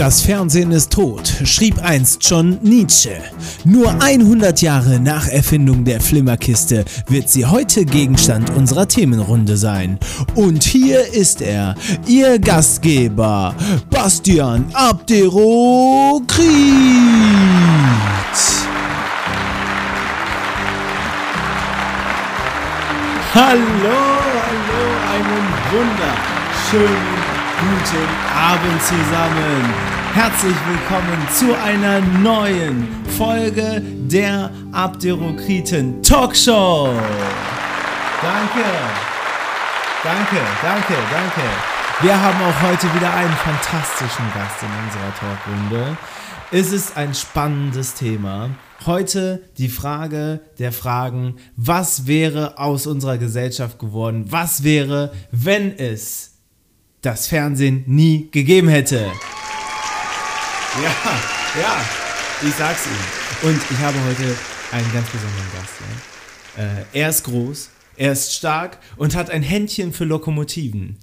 Das Fernsehen ist tot, schrieb einst schon Nietzsche. Nur 100 Jahre nach Erfindung der Flimmerkiste wird sie heute Gegenstand unserer Themenrunde sein. Und hier ist er, Ihr Gastgeber, Bastian Abderokrit. Hallo, hallo, einen wunderschönen guten Abend zusammen. Herzlich willkommen zu einer neuen Folge der Abderokriten Talkshow. Danke, danke, danke, danke. Wir haben auch heute wieder einen fantastischen Gast in unserer Talkrunde. Es ist ein spannendes Thema. Heute die Frage der Fragen, was wäre aus unserer Gesellschaft geworden? Was wäre, wenn es das Fernsehen nie gegeben hätte. Ja, ja, ich sag's Ihnen. Und ich habe heute einen ganz besonderen Gast. Ja. Äh, er ist groß, er ist stark und hat ein Händchen für Lokomotiven.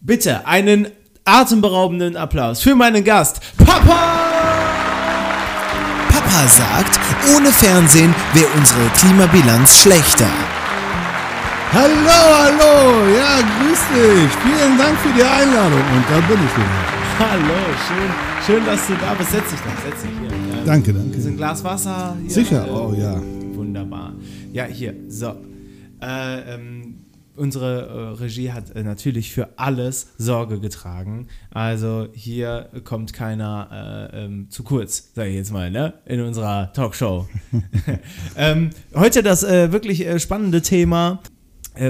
Bitte einen atemberaubenden Applaus für meinen Gast, Papa! Papa sagt, ohne Fernsehen wäre unsere Klimabilanz schlechter. Hallo, hallo, ja, grüß dich. Vielen Dank für die Einladung und da bin ich wieder. Hallo, schön, schön, dass du da bist. Setz dich doch, setz dich hier. Ja. Danke, danke. Ist ein Glas Wasser? Hier. Sicher, oh ja. Wunderbar. Ja, hier, so. Äh, ähm, unsere äh, Regie hat äh, natürlich für alles Sorge getragen. Also hier kommt keiner äh, ähm, zu kurz, sage ich jetzt mal, ne? in unserer Talkshow. ähm, heute das äh, wirklich äh, spannende Thema äh,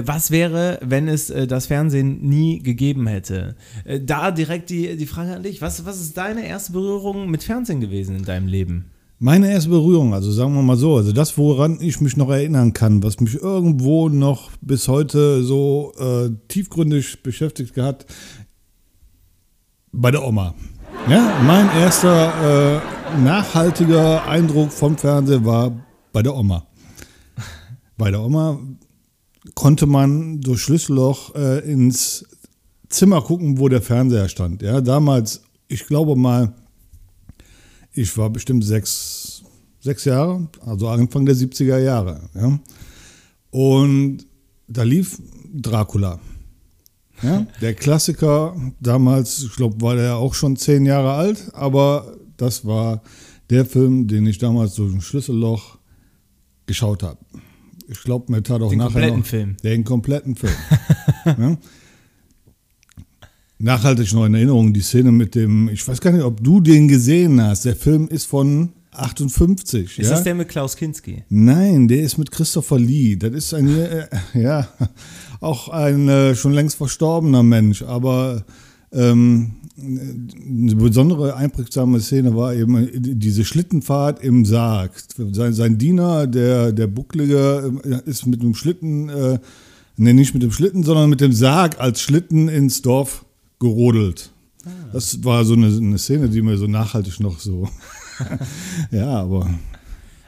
was wäre, wenn es äh, das Fernsehen nie gegeben hätte? Äh, da direkt die, die Frage an dich. Was, was ist deine erste Berührung mit Fernsehen gewesen in deinem Leben? Meine erste Berührung, also sagen wir mal so, also das, woran ich mich noch erinnern kann, was mich irgendwo noch bis heute so äh, tiefgründig beschäftigt hat, bei der Oma. Ja, mein erster äh, nachhaltiger Eindruck vom Fernsehen war bei der Oma. Bei der Oma konnte man durch Schlüsselloch äh, ins Zimmer gucken, wo der Fernseher stand. Ja, damals, ich glaube mal, ich war bestimmt sechs, sechs Jahre, also Anfang der 70er Jahre. Ja. Und da lief Dracula. Ja, der Klassiker, damals, ich glaube, war der auch schon zehn Jahre alt, aber das war der Film, den ich damals durch ein Schlüsselloch geschaut habe ich glaube, mir tat auch den nachher kompletten noch, Film. Den kompletten Film. ja? Nachhaltig noch in Erinnerung die Szene mit dem, ich weiß gar nicht, ob du den gesehen hast. Der Film ist von 58. Ist ja? das der mit Klaus Kinski? Nein, der ist mit Christopher Lee. Das ist ein, äh, ja, auch ein äh, schon längst verstorbener Mensch, aber ähm, eine besondere einprägsame Szene war eben diese Schlittenfahrt im Sarg. Sein, sein Diener, der, der Bucklige, äh, ist mit dem Schlitten, äh, nee, nicht mit dem Schlitten, sondern mit dem Sarg als Schlitten ins Dorf gerodelt. Ah. Das war so eine, eine Szene, die mir so nachhaltig noch so. ja, aber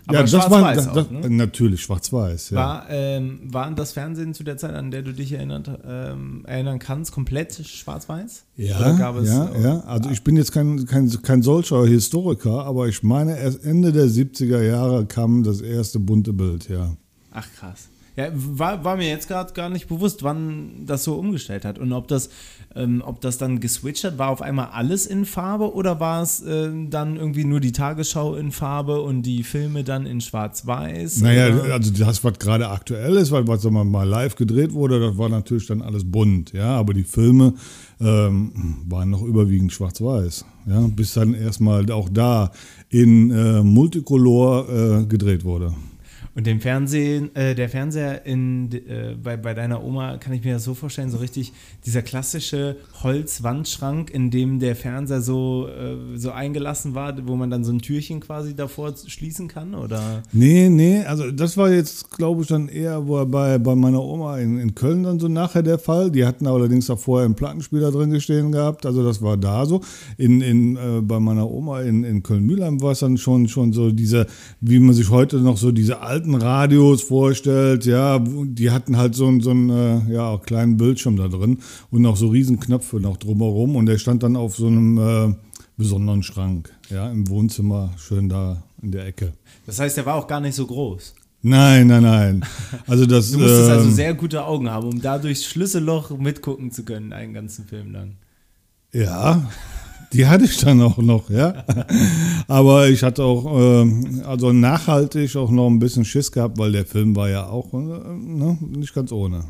aber ja, das war das, ne? natürlich schwarz-weiß. Ja. War, ähm, war das Fernsehen zu der Zeit, an der du dich erinnert, ähm, erinnern kannst, komplett schwarz-weiß? Ja, ja, ja. Also ich bin jetzt kein, kein, kein solcher Historiker, aber ich meine, erst Ende der 70er Jahre kam das erste bunte Bild, ja. Ach krass. Ja, war, war mir jetzt gerade gar nicht bewusst, wann das so umgestellt hat und ob das, ähm, ob das dann geswitcht hat. War auf einmal alles in Farbe oder war es äh, dann irgendwie nur die Tagesschau in Farbe und die Filme dann in Schwarz-Weiß? Naja, oder? also das, was gerade aktuell ist, weil was mal live gedreht wurde, das war natürlich dann alles bunt, ja, aber die Filme ähm, waren noch überwiegend Schwarz-Weiß, ja, bis dann erstmal auch da in äh, Multicolor äh, gedreht wurde. Und den Fernsehen, äh, der Fernseher in, äh, bei, bei deiner Oma kann ich mir das so vorstellen, so richtig dieser klassische Holzwandschrank, in dem der Fernseher so, äh, so eingelassen war, wo man dann so ein Türchen quasi davor schließen kann, oder? Nee, nee, also das war jetzt, glaube ich, dann eher bei, bei meiner Oma in, in Köln dann so nachher der Fall. Die hatten allerdings auch vorher einen Plattenspieler drin gestehen gehabt, also das war da so. In, in, äh, bei meiner Oma in, in Köln-Mühlheim war es dann schon, schon so diese, wie man sich heute noch so diese alten alten Radios vorstellt, ja, die hatten halt so, so einen äh, ja, kleinen Bildschirm da drin und noch so Riesenknöpfe noch drumherum und der stand dann auf so einem äh, besonderen Schrank, ja, im Wohnzimmer, schön da in der Ecke. Das heißt, der war auch gar nicht so groß. Nein, nein, nein. Also das, du musstest also ähm, sehr gute Augen haben, um da durchs Schlüsselloch mitgucken zu können, einen ganzen Film lang. Ja, die hatte ich dann auch noch, ja. Aber ich hatte auch, ähm, also nachhaltig auch noch ein bisschen Schiss gehabt, weil der Film war ja auch äh, ne, nicht ganz ohne.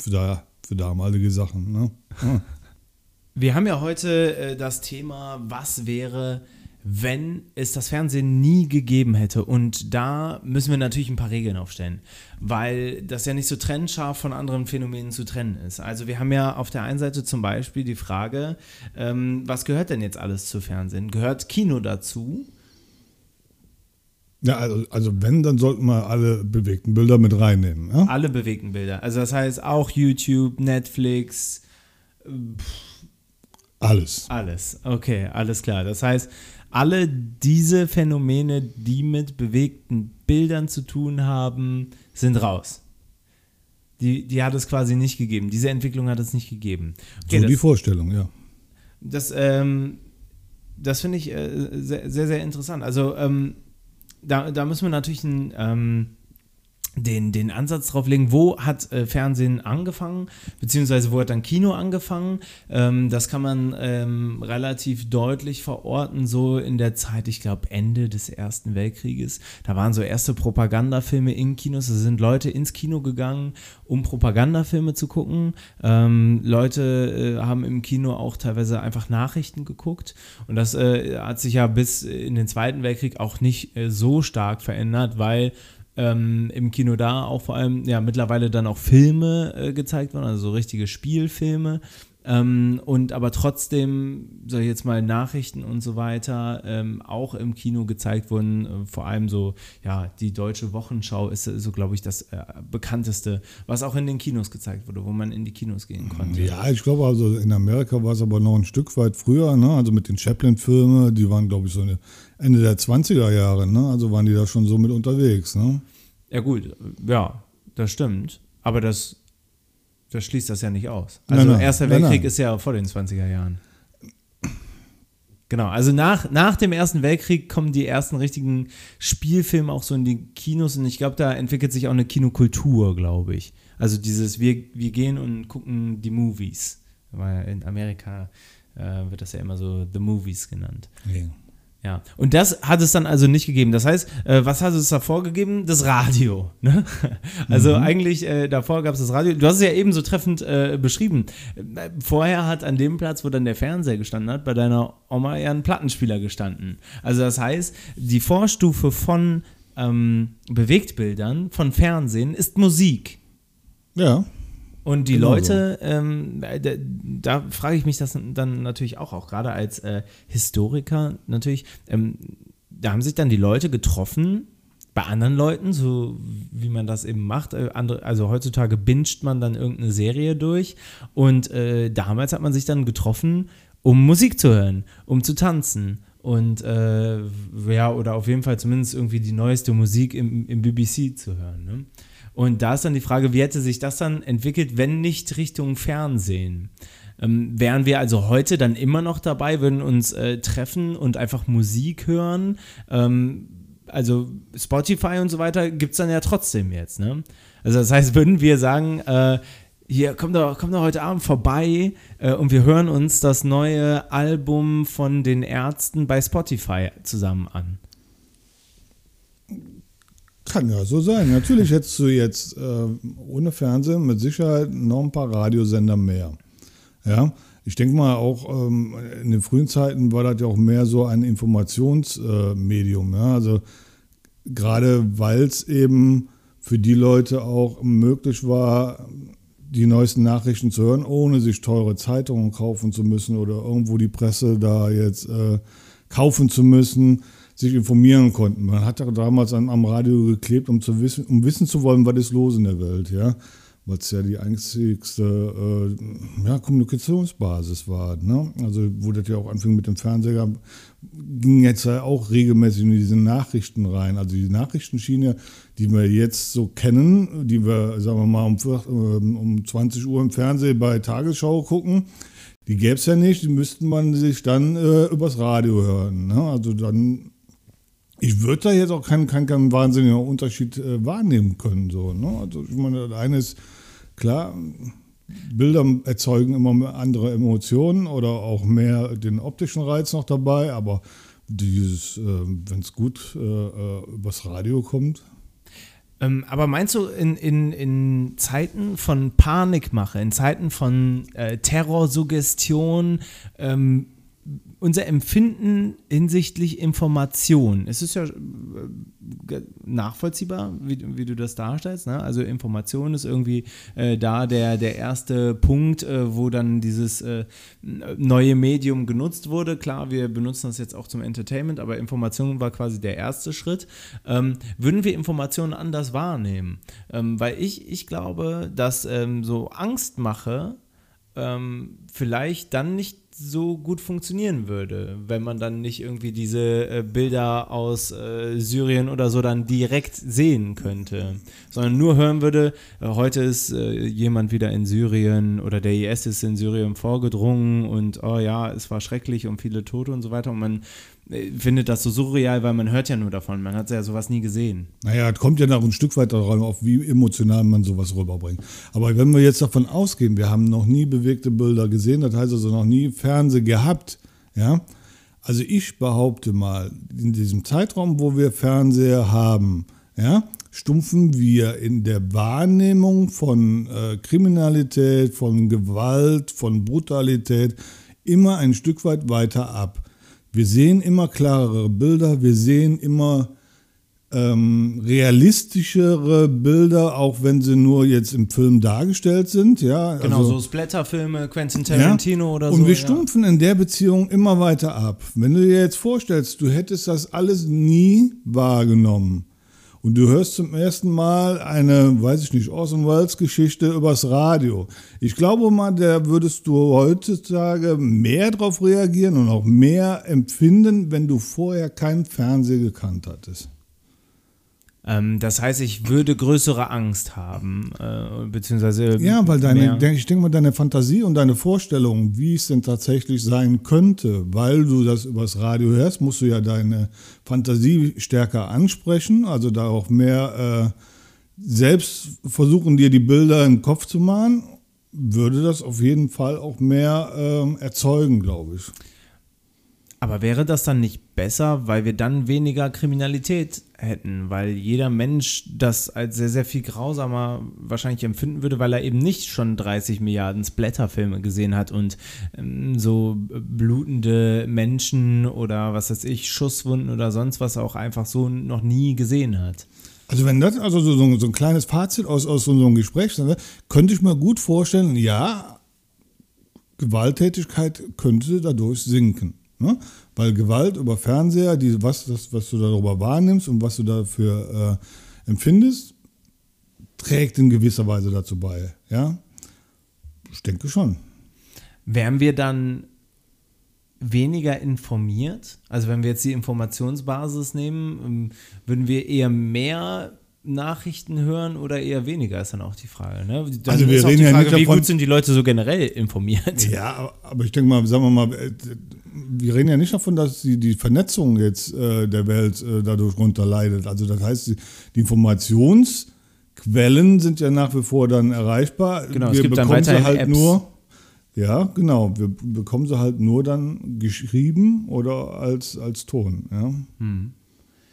Für, da, für damalige Sachen. Ne? Wir haben ja heute äh, das Thema, was wäre, wenn es das Fernsehen nie gegeben hätte. Und da müssen wir natürlich ein paar Regeln aufstellen, weil das ja nicht so trennscharf von anderen Phänomenen zu trennen ist. Also wir haben ja auf der einen Seite zum Beispiel die Frage, ähm, was gehört denn jetzt alles zu Fernsehen? Gehört Kino dazu? Ja, also, also wenn, dann sollten wir alle bewegten Bilder mit reinnehmen. Ja? Alle bewegten Bilder. Also das heißt auch YouTube, Netflix. Pff, alles. Alles. Okay, alles klar. Das heißt, alle diese Phänomene, die mit bewegten Bildern zu tun haben, sind raus. Die, die hat es quasi nicht gegeben. Diese Entwicklung hat es nicht gegeben. Okay, so das, die Vorstellung, ja. Das, ähm, das finde ich äh, sehr, sehr, sehr, interessant. Also ähm, da, da müssen wir natürlich ein, ähm, den, den Ansatz drauf legen, wo hat äh, Fernsehen angefangen, beziehungsweise wo hat dann Kino angefangen. Ähm, das kann man ähm, relativ deutlich verorten, so in der Zeit, ich glaube, Ende des Ersten Weltkrieges. Da waren so erste Propagandafilme in Kinos. Da sind Leute ins Kino gegangen, um Propagandafilme zu gucken. Ähm, Leute äh, haben im Kino auch teilweise einfach Nachrichten geguckt. Und das äh, hat sich ja bis in den Zweiten Weltkrieg auch nicht äh, so stark verändert, weil ähm, im Kino da auch vor allem ja mittlerweile dann auch Filme äh, gezeigt wurden, also so richtige Spielfilme. Ähm, und aber trotzdem, sag ich jetzt mal, Nachrichten und so weiter ähm, auch im Kino gezeigt wurden. Äh, vor allem so, ja, die deutsche Wochenschau ist äh, so, glaube ich, das äh, bekannteste, was auch in den Kinos gezeigt wurde, wo man in die Kinos gehen konnte. Ja, ich glaube, also in Amerika war es aber noch ein Stück weit früher, ne? Also mit den Chaplin-Filmen, die waren, glaube ich, so eine Ende der 20er Jahre, ne? Also waren die da schon so mit unterwegs, ne? Ja, gut, ja, das stimmt. Aber das, das schließt das ja nicht aus. Also, nein, nein, Erster Weltkrieg nein, ist ja vor den 20er Jahren. Genau, also nach, nach dem Ersten Weltkrieg kommen die ersten richtigen Spielfilme auch so in die Kinos und ich glaube, da entwickelt sich auch eine Kinokultur, glaube ich. Also dieses, wir, wir gehen und gucken die Movies. Weil in Amerika äh, wird das ja immer so The Movies genannt. Ja. Ja, und das hat es dann also nicht gegeben. Das heißt, äh, was hat es davor gegeben? Das Radio. Ne? Also mhm. eigentlich äh, davor gab es das Radio. Du hast es ja eben so treffend äh, beschrieben. Vorher hat an dem Platz, wo dann der Fernseher gestanden hat, bei deiner Oma ja ein Plattenspieler gestanden. Also das heißt, die Vorstufe von ähm, Bewegtbildern, von Fernsehen, ist Musik. Ja. Und die genau Leute, so. ähm, da, da frage ich mich das dann natürlich auch, auch gerade als äh, Historiker natürlich, ähm, da haben sich dann die Leute getroffen bei anderen Leuten, so wie man das eben macht. Äh, andere, also heutzutage binscht man dann irgendeine Serie durch und äh, damals hat man sich dann getroffen, um Musik zu hören, um zu tanzen und äh, ja, oder auf jeden Fall zumindest irgendwie die neueste Musik im, im BBC zu hören. Ne? Und da ist dann die Frage, wie hätte sich das dann entwickelt, wenn nicht Richtung Fernsehen? Ähm, wären wir also heute dann immer noch dabei, würden uns äh, treffen und einfach Musik hören? Ähm, also Spotify und so weiter gibt es dann ja trotzdem jetzt. Ne? Also das heißt, würden wir sagen, äh, hier, komm doch, komm doch heute Abend vorbei äh, und wir hören uns das neue Album von den Ärzten bei Spotify zusammen an. Kann ja so sein. Natürlich hättest du jetzt äh, ohne Fernsehen mit Sicherheit noch ein paar Radiosender mehr. Ja, ich denke mal auch ähm, in den frühen Zeiten war das ja auch mehr so ein Informationsmedium. Äh, ja? Also gerade weil es eben für die Leute auch möglich war, die neuesten Nachrichten zu hören, ohne sich teure Zeitungen kaufen zu müssen oder irgendwo die Presse da jetzt äh, kaufen zu müssen sich informieren konnten. Man hat damals am, am Radio geklebt, um, zu wissen, um wissen zu wollen, was ist los in der Welt, ja. Was ja die einzigste äh, ja, Kommunikationsbasis war. Ne? Also, wo das ja auch anfing mit dem Fernseher, ging jetzt ja auch regelmäßig in diese Nachrichten rein. Also, die Nachrichtenschiene, die wir jetzt so kennen, die wir, sagen wir mal, um, ähm, um 20 Uhr im Fernsehen bei Tagesschau gucken, Die gäbe es ja nicht, die müsste man sich dann äh, übers Radio hören. Ne? Also dann, ich würde da jetzt auch keinen, keinen, keinen wahnsinnigen Unterschied äh, wahrnehmen können. So, ne? Also ich meine, das eine ist klar, Bilder erzeugen immer andere Emotionen oder auch mehr den optischen Reiz noch dabei, aber dieses, äh, wenn es gut äh, äh, übers Radio kommt, ähm, aber meinst du, in, in, in Zeiten von Panikmache, in Zeiten von äh, Terrorsuggestion, ähm, unser Empfinden hinsichtlich Information. Es ist ja äh, nachvollziehbar, wie, wie du das darstellst. Ne? Also Information ist irgendwie äh, da der, der erste Punkt, äh, wo dann dieses äh, neue Medium genutzt wurde. Klar, wir benutzen das jetzt auch zum Entertainment, aber Information war quasi der erste Schritt. Ähm, würden wir Informationen anders wahrnehmen? Ähm, weil ich, ich glaube, dass ähm, so Angstmache ähm, vielleicht dann nicht so gut funktionieren würde, wenn man dann nicht irgendwie diese äh, Bilder aus äh, Syrien oder so dann direkt sehen könnte, sondern nur hören würde, äh, heute ist äh, jemand wieder in Syrien oder der IS ist in Syrien vorgedrungen und oh ja, es war schrecklich und viele Tote und so weiter. Und man findet das so surreal, weil man hört ja nur davon. Man hat ja sowas nie gesehen. Naja, es kommt ja noch ein Stück weit darauf auf, wie emotional man sowas rüberbringt. Aber wenn wir jetzt davon ausgehen, wir haben noch nie bewegte Bilder gesehen, das heißt also noch nie Fernsehen gehabt, ja. Also ich behaupte mal, in diesem Zeitraum, wo wir Fernseher haben, ja, stumpfen wir in der Wahrnehmung von äh, Kriminalität, von Gewalt, von Brutalität immer ein Stück weit weiter ab. Wir sehen immer klarere Bilder, wir sehen immer ähm, realistischere Bilder, auch wenn sie nur jetzt im Film dargestellt sind. Ja, genau, also, so Splatterfilme, Quentin Tarantino ja, oder und so. Und wir stumpfen ja. in der Beziehung immer weiter ab. Wenn du dir jetzt vorstellst, du hättest das alles nie wahrgenommen und du hörst zum ersten Mal eine, weiß ich nicht, Orson Geschichte übers Radio. Ich glaube mal, da würdest du heutzutage mehr darauf reagieren und auch mehr empfinden, wenn du vorher keinen Fernseher gekannt hattest. Ähm, das heißt, ich würde größere Angst haben, äh, beziehungsweise. Ja, weil deine, ich denke mal, deine Fantasie und deine Vorstellung, wie es denn tatsächlich sein könnte, weil du das übers Radio hörst, musst du ja deine Fantasie stärker ansprechen, also da auch mehr äh, selbst versuchen, dir die Bilder im Kopf zu malen, würde das auf jeden Fall auch mehr äh, erzeugen, glaube ich. Aber wäre das dann nicht besser, weil wir dann weniger Kriminalität hätten, weil jeder Mensch das als sehr, sehr viel grausamer wahrscheinlich empfinden würde, weil er eben nicht schon 30 Milliarden Splatterfilme gesehen hat und ähm, so blutende Menschen oder was weiß ich, Schusswunden oder sonst was auch einfach so noch nie gesehen hat. Also wenn das also so, so, so ein kleines Fazit aus, aus so einem Gespräch ist, könnte ich mir gut vorstellen, ja, Gewalttätigkeit könnte dadurch sinken. Ne? Weil Gewalt über Fernseher, die, was, das, was du darüber wahrnimmst und was du dafür äh, empfindest, trägt in gewisser Weise dazu bei. Ja? Ich denke schon. Wären wir dann weniger informiert? Also wenn wir jetzt die Informationsbasis nehmen, ähm, würden wir eher mehr Nachrichten hören oder eher weniger, ist dann auch die Frage. Ne? Dann also wir ist reden die Frage, ja nicht wie gut sind die Leute so generell informiert? Ja, aber ich denke mal, sagen wir mal, äh, wir reden ja nicht davon, dass die, die Vernetzung jetzt äh, der Welt äh, dadurch runter leidet. Also das heißt, die, die, Informationsquellen sind ja nach wie vor dann erreichbar. Genau, wir es gibt dann weiterhin halt Apps. nur. Ja, genau. Wir bekommen sie halt nur dann geschrieben oder als, als Ton. Ja. Hm.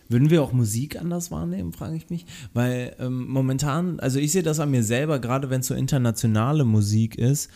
Würden wir auch Musik anders wahrnehmen, frage ich mich. Weil ähm, momentan, also ich sehe das an mir selber, gerade wenn es so internationale Musik ist,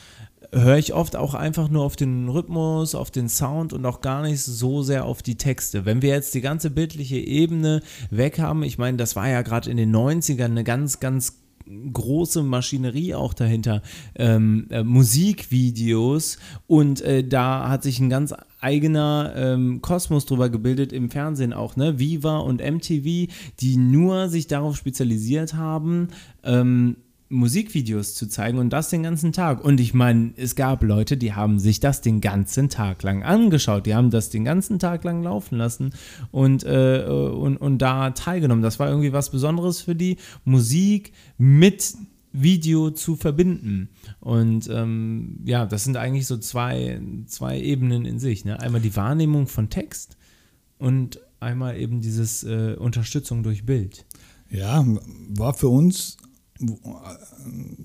höre ich oft auch einfach nur auf den Rhythmus, auf den Sound und auch gar nicht so sehr auf die Texte. Wenn wir jetzt die ganze bildliche Ebene weg haben, ich meine, das war ja gerade in den 90ern eine ganz, ganz große Maschinerie auch dahinter, ähm, äh, Musikvideos und äh, da hat sich ein ganz eigener ähm, Kosmos drüber gebildet im Fernsehen auch, ne? Viva und MTV, die nur sich darauf spezialisiert haben, ähm, Musikvideos zu zeigen und das den ganzen Tag. Und ich meine, es gab Leute, die haben sich das den ganzen Tag lang angeschaut, die haben das den ganzen Tag lang laufen lassen und, äh, und, und da teilgenommen. Das war irgendwie was Besonderes für die. Musik mit Video zu verbinden. Und ähm, ja, das sind eigentlich so zwei, zwei Ebenen in sich. Ne? Einmal die Wahrnehmung von Text und einmal eben dieses äh, Unterstützung durch Bild. Ja, war für uns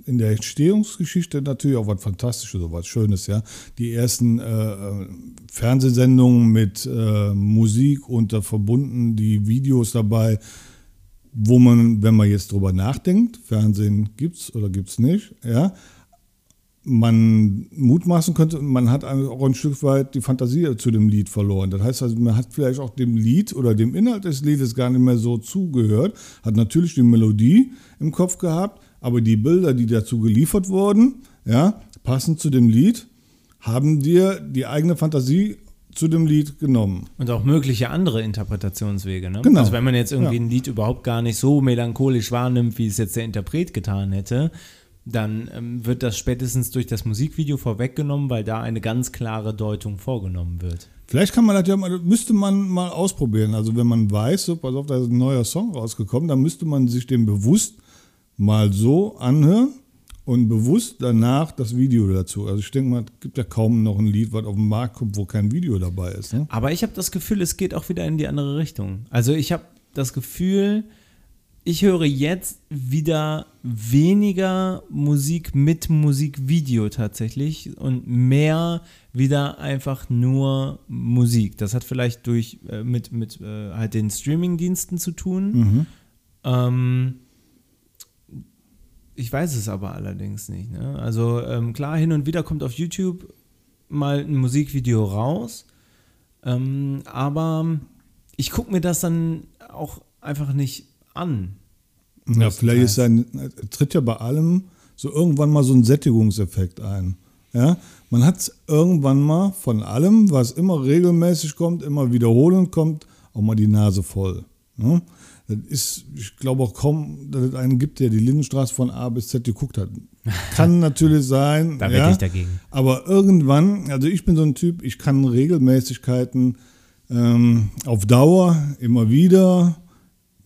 in der Entstehungsgeschichte natürlich auch was Fantastisches, so was Schönes, ja. Die ersten äh, Fernsehsendungen mit äh, Musik und da verbunden die Videos dabei, wo man, wenn man jetzt drüber nachdenkt, Fernsehen gibt's oder gibt's nicht, ja, man mutmaßen könnte, man hat auch ein Stück weit die Fantasie zu dem Lied verloren. Das heißt also, man hat vielleicht auch dem Lied oder dem Inhalt des Liedes gar nicht mehr so zugehört, hat natürlich die Melodie im Kopf gehabt, aber die Bilder, die dazu geliefert wurden, ja, passend zu dem Lied, haben dir die eigene Fantasie zu dem Lied genommen. Und auch mögliche andere Interpretationswege. Ne? Genau. Also wenn man jetzt irgendwie Ja. ein Lied überhaupt gar nicht so melancholisch wahrnimmt, wie es jetzt der Interpret getan hätte, dann ähm, wird das spätestens durch das Musikvideo vorweggenommen, weil da eine ganz klare Deutung vorgenommen wird. Vielleicht kann man das ja mal, müsste man mal ausprobieren. Also wenn man weiß, so, pass auf, da ist ein neuer Song rausgekommen, dann müsste man sich den bewusst mal so anhören und bewusst danach das Video dazu. Also ich denke mal, es gibt ja kaum noch ein Lied, was auf den Markt kommt, wo kein Video dabei ist. Ne? Aber ich habe das Gefühl, es geht auch wieder in die andere Richtung. Also ich habe das Gefühl, ich höre jetzt wieder weniger Musik mit Musikvideo tatsächlich und mehr wieder einfach nur Musik. Das hat vielleicht durch äh, mit, mit äh, halt den Streamingdiensten zu tun. Ähm, ich weiß es aber allerdings nicht. Ne? Also ähm, klar, hin und wieder kommt auf YouTube mal ein Musikvideo raus, ähm, aber ich gucke mir das dann auch einfach nicht an. Ja, vielleicht ist ein, tritt ja bei allem so irgendwann mal so ein Sättigungseffekt ein. Ja, man hat irgendwann mal von allem, was immer regelmäßig kommt, immer wiederholend kommt, auch mal die Nase voll. Ne? Das ist, ich glaube auch kaum, dass es einen gibt, der die Lindenstraße von A bis Z geguckt hat. Kann natürlich sein. Da ja, ich dagegen. Aber irgendwann, also ich bin so ein Typ, ich kann Regelmäßigkeiten ähm, auf Dauer immer wieder,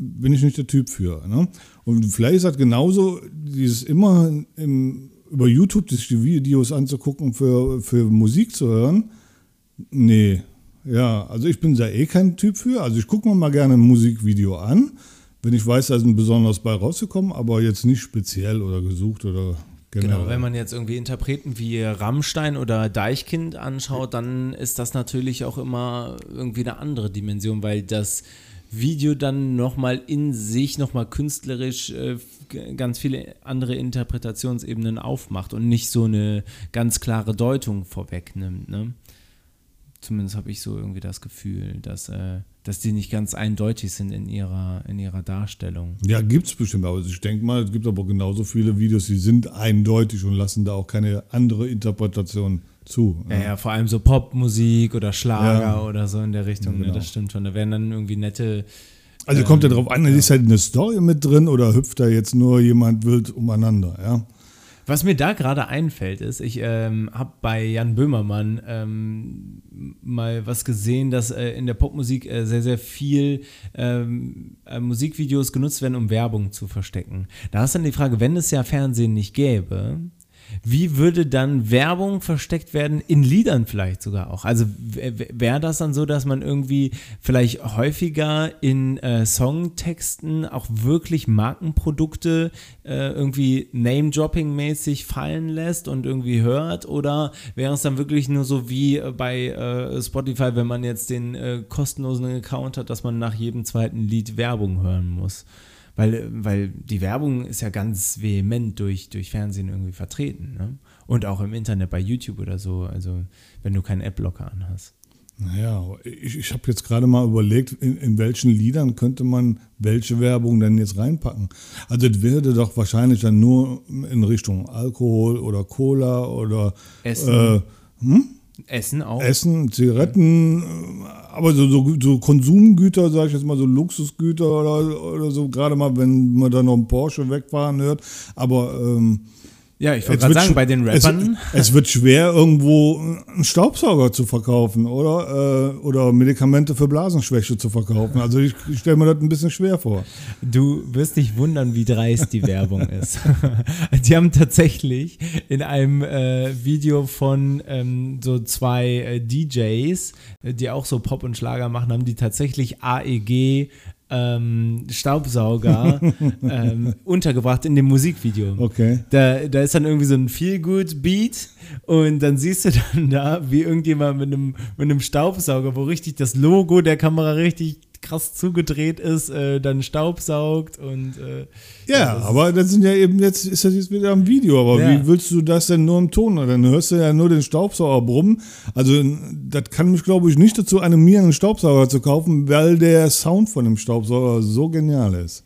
bin ich nicht der Typ für. Ne? Und vielleicht ist das genauso, dieses immer im, über YouTube sich die Videos anzugucken, für, für Musik zu hören. Nee, ja, also ich bin da eh kein Typ für. Also ich gucke mir mal gerne ein Musikvideo an, wenn ich weiß, da ist ein besonderes bei rausgekommen, aber jetzt nicht speziell oder gesucht oder generell. Genau, wenn man jetzt irgendwie Interpreten wie Rammstein oder Deichkind anschaut, dann ist das natürlich auch immer irgendwie eine andere Dimension, weil das Video dann nochmal in sich, nochmal künstlerisch äh, ganz viele andere Interpretationsebenen aufmacht und nicht so eine ganz klare Deutung vorwegnimmt. Ne? Zumindest habe ich so irgendwie das Gefühl, dass, äh, dass die nicht ganz eindeutig sind in ihrer, in ihrer Darstellung. Ja, gibt es bestimmt, aber ich denke mal, es gibt aber genauso viele Videos, die sind eindeutig und lassen da auch keine andere Interpretation zu. Ja, ja, vor allem so Popmusik oder Schlager Ja. oder so in der Richtung, ne, Genau. das stimmt schon. Da werden dann irgendwie nette. Also kommt ja drauf an, ist halt eine Story mit drin oder hüpft da jetzt nur jemand wild umeinander, ja? Was mir da gerade einfällt, ist, ich ähm, habe bei Jan Böhmermann ähm, mal was gesehen, dass äh, in der Popmusik äh, sehr, sehr viel ähm, äh, Musikvideos genutzt werden, um Werbung zu verstecken. Da ist dann die Frage, wenn es ja Fernsehen nicht gäbe, wie würde dann Werbung versteckt werden, in Liedern vielleicht sogar auch? Also wäre das dann so, dass man irgendwie vielleicht häufiger in äh, Songtexten auch wirklich Markenprodukte äh, irgendwie Name-Dropping-mäßig fallen lässt und irgendwie hört? Oder wäre es dann wirklich nur so wie äh, bei äh, Spotify, wenn man jetzt den äh, kostenlosen Account hat, dass man nach jedem zweiten Lied Werbung hören muss? Weil, weil die Werbung ist ja ganz vehement durch, durch Fernsehen irgendwie vertreten. Ne? Und auch im Internet bei YouTube oder so, also wenn du keinen Adblocker anhast. Naja, ich, ich habe jetzt gerade mal überlegt, in, in welchen Liedern könnte man welche Werbung denn jetzt reinpacken. Also es würde doch wahrscheinlich dann nur in Richtung Alkohol oder Cola oder Essen. Äh, Essen auch. Essen, Zigaretten, äh, aber so, so, so Konsumgüter, sage ich jetzt mal, so Luxusgüter oder, oder so, gerade mal, wenn man da noch einen Porsche wegfahren hört. Aber ähm, Ja, ich wollte gerade sagen, bei den Rappern. Es, es, wird schwer, irgendwo einen Staubsauger zu verkaufen oder, äh, oder Medikamente für Blasenschwäche zu verkaufen. Also ich, ich stelle mir das ein bisschen schwer vor. Du wirst dich wundern, wie dreist die Werbung ist. die haben tatsächlich in einem äh, Video von ähm, so zwei äh, DJs, die auch so Pop und Schlager machen, haben die tatsächlich AEG ähm, Staubsauger ähm, untergebracht in dem Musikvideo. Okay. Da, da ist dann irgendwie so ein Feel-Good-Beat und dann siehst du dann da, wie irgendjemand mit einem, mit einem Staubsauger, wo richtig das Logo der Kamera richtig krass zugedreht ist, äh, dann staubsaugt und äh, ja, ja das aber das sind ja eben jetzt ist das jetzt wieder am Video, aber ja. wie willst du das denn nur im Ton? Dann hörst du ja nur den Staubsauger brummen. Also das kann mich glaube ich nicht dazu animieren, einen Staubsauger zu kaufen, weil der Sound von dem Staubsauger so genial ist.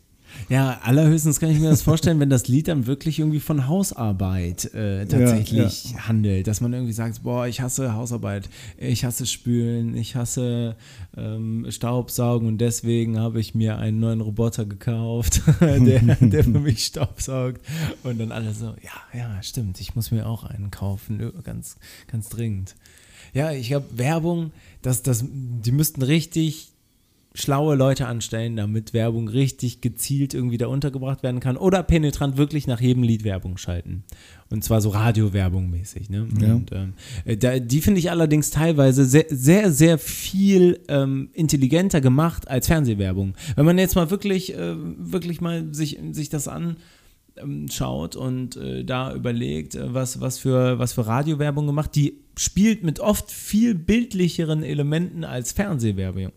Ja, allerhöchstens kann ich mir das vorstellen, wenn das Lied dann wirklich irgendwie von Hausarbeit äh, tatsächlich ja, ja. handelt. Dass man irgendwie sagt, boah, ich hasse Hausarbeit, ich hasse Spülen, ich hasse ähm, Staubsaugen und deswegen habe ich mir einen neuen Roboter gekauft, der, der für mich staubsaugt. Und dann alle so, ja, ja, stimmt, ich muss mir auch einen kaufen, ganz, ganz dringend. Ja, ich glaube, Werbung, das, das, die müssten richtig schlaue Leute anstellen, damit Werbung richtig gezielt irgendwie da untergebracht werden kann oder penetrant wirklich nach jedem Lied Werbung schalten. Und zwar so Radiowerbung mäßig. Ne? Ja. Und, ähm, äh, da, die finde ich allerdings teilweise sehr, sehr, sehr viel ähm, intelligenter gemacht als Fernsehwerbung. Wenn man jetzt mal wirklich, äh, wirklich mal sich, sich das an ähm, schaut und äh, da überlegt, äh, was, was, für, was für Radiowerbung gemacht, die spielt mit oft viel bildlicheren Elementen als Fernsehwerbung.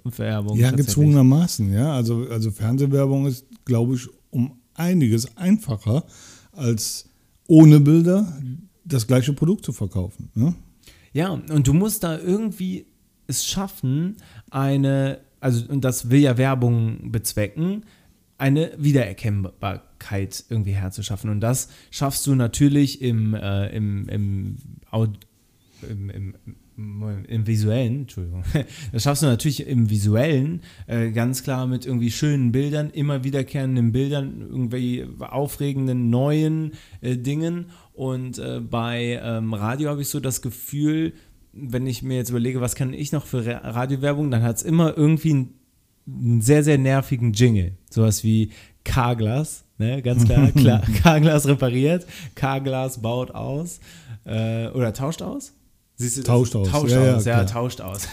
ja, gezwungenermaßen, ja. Also, also Fernsehwerbung ist, glaube ich, um einiges einfacher als ohne Bilder das gleiche Produkt zu verkaufen. Ne? Ja, und du musst da irgendwie es schaffen, eine, also, und das will ja Werbung bezwecken, eine Wiedererkennbarkeit irgendwie herzuschaffen. Und das schaffst du natürlich im, äh, im, im, im, im, im, visuellen, Entschuldigung, das schaffst du natürlich im visuellen äh, ganz klar mit irgendwie schönen Bildern, immer wiederkehrenden Bildern, irgendwie aufregenden neuen äh, Dingen. Und äh, bei ähm, Radio habe ich so das Gefühl, wenn ich mir jetzt überlege, was kann ich noch für Radiowerbung, dann hat es immer irgendwie ein einen sehr, sehr nervigen Jingle. Sowas wie Carglass, ne, ganz klar. klar Carglass repariert, Carglass baut aus äh, oder tauscht aus. Siehst du, tauscht aus. Tauscht ja, aus, ja, ja tauscht aus.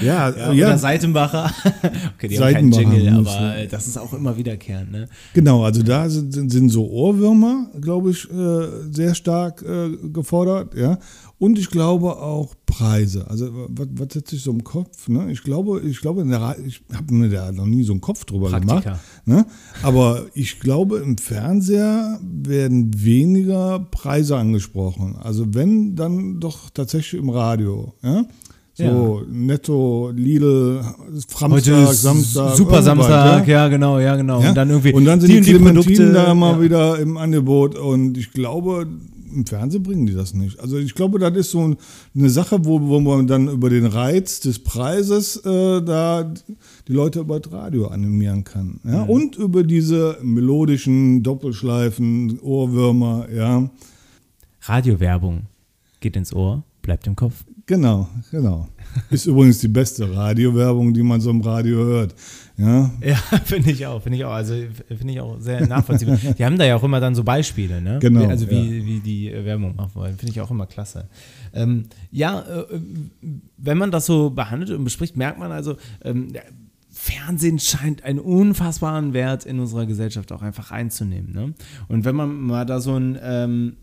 ja, ja, ja. Oder Seitenbacher. okay, die Seitenbacher haben keinen Jingle, aber äh, das ist auch immer wiederkehrend. Ne? Genau, also da sind, sind so Ohrwürmer, glaube ich, äh, sehr stark äh, gefordert. Ja. Und ich glaube auch Preise. Also was, was setze ich so im Kopf? Ne? Ich glaube, ich glaube, der, ich habe mir da noch nie so einen Kopf drüber Praktika. gemacht. Ne? Aber ich glaube, im Fernseher werden weniger Preise angesprochen. Also wenn, dann doch tatsächlich im Radio. Ja? So, ja. Netto, Lidl, Samstag, Samstag. Super Samstag, ja? ja? genau, ja, genau. Ja? Und dann irgendwie. Und dann sind die, die Clementinen da mal wieder im Angebot. Und ich glaube, im Fernsehen bringen die das nicht. Also ich glaube, das ist so eine Sache, wo, wo man dann über den Reiz des Preises äh, da die Leute über das Radio animieren kann. Ja? Mhm. Und über diese melodischen Doppelschleifen, Ohrwürmer, ja. Radiowerbung geht ins Ohr, bleibt im Kopf. Genau, genau. Ist übrigens die beste Radiowerbung, die man so im Radio hört. Ja, ja finde ich auch, finde ich auch. Also finde ich auch sehr nachvollziehbar. die haben da ja auch immer dann so Beispiele, ne? Genau. Also wie, ja. wie die Werbung machen wollen. Finde ich auch immer klasse. Ähm, ja, äh, wenn man das so behandelt und bespricht, merkt man also, ähm, Fernsehen scheint einen unfassbaren Wert in unserer Gesellschaft auch einfach einzunehmen. Ne? Und wenn man mal da so ein ähm,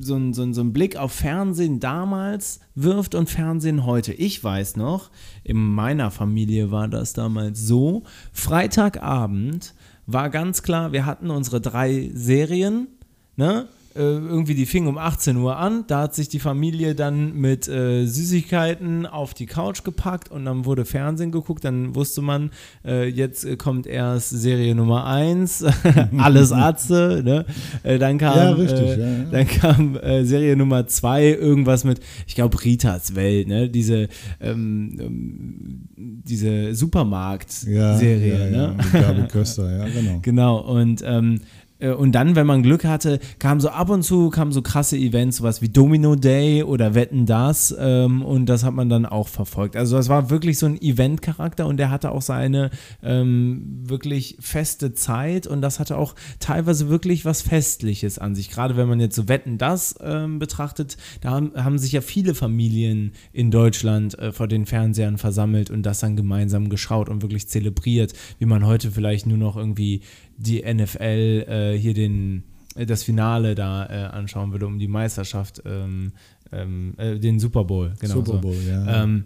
so ein, so, ein, so ein Blick auf Fernsehen damals wirft und Fernsehen heute. Ich weiß noch, in meiner Familie war das damals so, Freitagabend war ganz klar, wir hatten unsere drei Serien, ne? Äh, irgendwie die fing um 18 Uhr an. Da hat sich die Familie dann mit äh, Süßigkeiten auf die Couch gepackt und dann wurde Fernsehen geguckt. Dann wusste man, äh, jetzt kommt erst Serie Nummer 1, alles Atze. Ne? Äh, dann kam, ja, richtig, äh, ja, ja. Dann kam äh, Serie Nummer 2, irgendwas mit, ich glaube, Ritas Welt, ne? diese, ähm, ähm diese Supermarkt-Serie. Ja, ne? Gabi Köster, ja, genau. Genau, und ähm, äh, und dann, wenn man Glück hatte, kam so ab und zu kamen so krasse Events, sowas wie Domino Day oder Wetten das ähm, und das hat man dann auch verfolgt. Also es war wirklich so ein Event-Charakter und der hatte auch seine ähm, wirklich feste Zeit und das hatte auch teilweise wirklich was Festliches an sich. Gerade wenn man jetzt so Wetten das ähm, betrachtet, da haben, haben, sich ja viele Familien in Deutschland äh, vor den Fernsehern versammelt und das dann gemeinsam geschaut und wirklich zelebriert, wie man heute vielleicht nur noch irgendwie die NFL äh, hier den, äh, das Finale da äh, anschauen würde um die Meisterschaft, ähm, ähm, äh, den Super Bowl. Genau Super Bowl, so. ja. Ähm,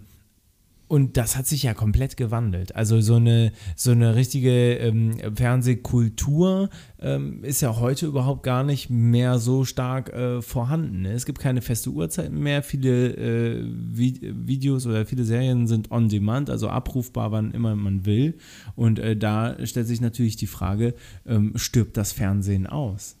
und das hat sich ja komplett gewandelt. Also so eine, so eine richtige ähm, Fernsehkultur ähm, ist ja heute überhaupt gar nicht mehr so stark äh, vorhanden. Ne? Es gibt keine feste Uhrzeit mehr. Viele äh, Videos oder viele Serien sind on demand, also abrufbar, wann immer man will. Und äh, da stellt sich natürlich die Frage, ähm, stirbt das Fernsehen aus?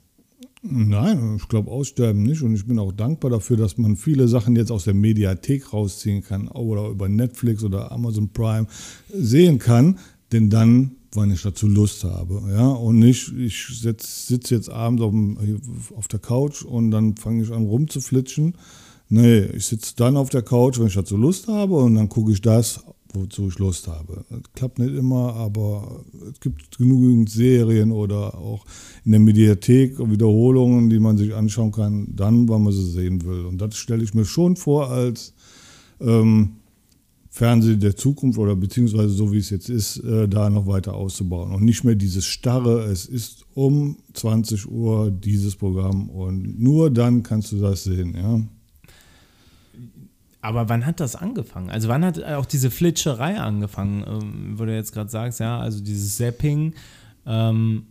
Nein, ich glaube aussterben nicht. Und ich bin auch dankbar dafür, dass man viele Sachen jetzt aus der Mediathek rausziehen kann oder über Netflix oder Amazon Prime sehen kann, denn dann, wann ich dazu Lust habe, ja. Und nicht, ich sitze jetzt abends auf, dem, auf der Couch und dann fange ich an rumzuflitschen. Nee, ich sitze dann auf der Couch, wenn ich dazu Lust habe. Und dann gucke ich das wozu ich Lust habe. Das klappt nicht immer, aber es gibt genügend Serien oder auch in der Mediathek Wiederholungen, die man sich anschauen kann, dann, wann man sie sehen will. Und das stelle ich mir schon vor als ähm, Fernsehen der Zukunft oder beziehungsweise so wie es jetzt ist, äh, da noch weiter auszubauen. Und nicht mehr dieses starre, es ist um 20 Uhr dieses Programm und nur dann kannst du das sehen. Ja. Aber wann hat das angefangen? Also wann hat auch diese Flitscherei angefangen, ähm, wo du jetzt gerade sagst, ja, also dieses Zapping. Ähm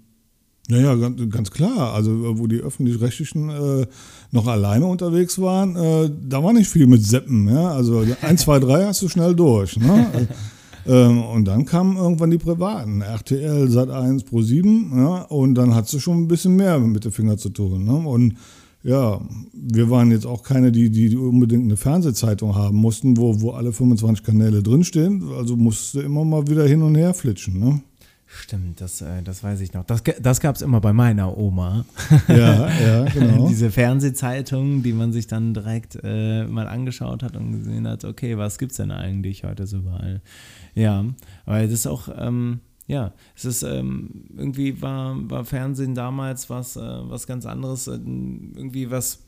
naja, ganz, ganz klar. Also wo die öffentlich-rechtlichen äh, noch alleine unterwegs waren, äh, da war nicht viel mit Seppen. Ja? Also 1, 2, 3 hast du schnell durch. Ne? ähm, und dann kamen irgendwann die Privaten, RTL, Sat1, Pro7, ja? und dann hat du schon ein bisschen mehr mit den Fingern zu tun. Ne? Und ja, wir waren jetzt auch keine, die, die unbedingt eine Fernsehzeitung haben mussten, wo, wo alle 25 Kanäle drinstehen. Also musste immer mal wieder hin und her flitschen. Ne? Stimmt, das, äh, das weiß ich noch. Das, das gab es immer bei meiner Oma. Ja, ja, genau. Diese Fernsehzeitung, die man sich dann direkt äh, mal angeschaut hat und gesehen hat, okay, was gibt es denn eigentlich heute so überall? Ja, aber das ist auch, ähm, ja, es ist ähm, irgendwie war, war Fernsehen damals was, äh, was ganz anderes, äh, irgendwie was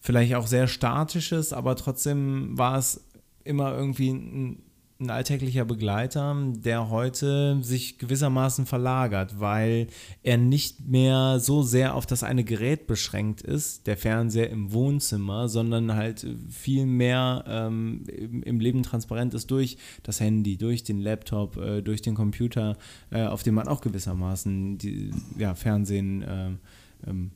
vielleicht auch sehr statisches, aber trotzdem war es immer irgendwie ein, ein alltäglicher Begleiter, der heute sich gewissermaßen verlagert, weil er nicht mehr so sehr auf das eine Gerät beschränkt ist, der Fernseher im Wohnzimmer, sondern halt viel mehr ähm, im, Leben transparent ist durch das Handy, durch den Laptop, äh, durch den Computer, äh, auf dem man auch gewissermaßen die, ja, Fernsehen äh, ähm,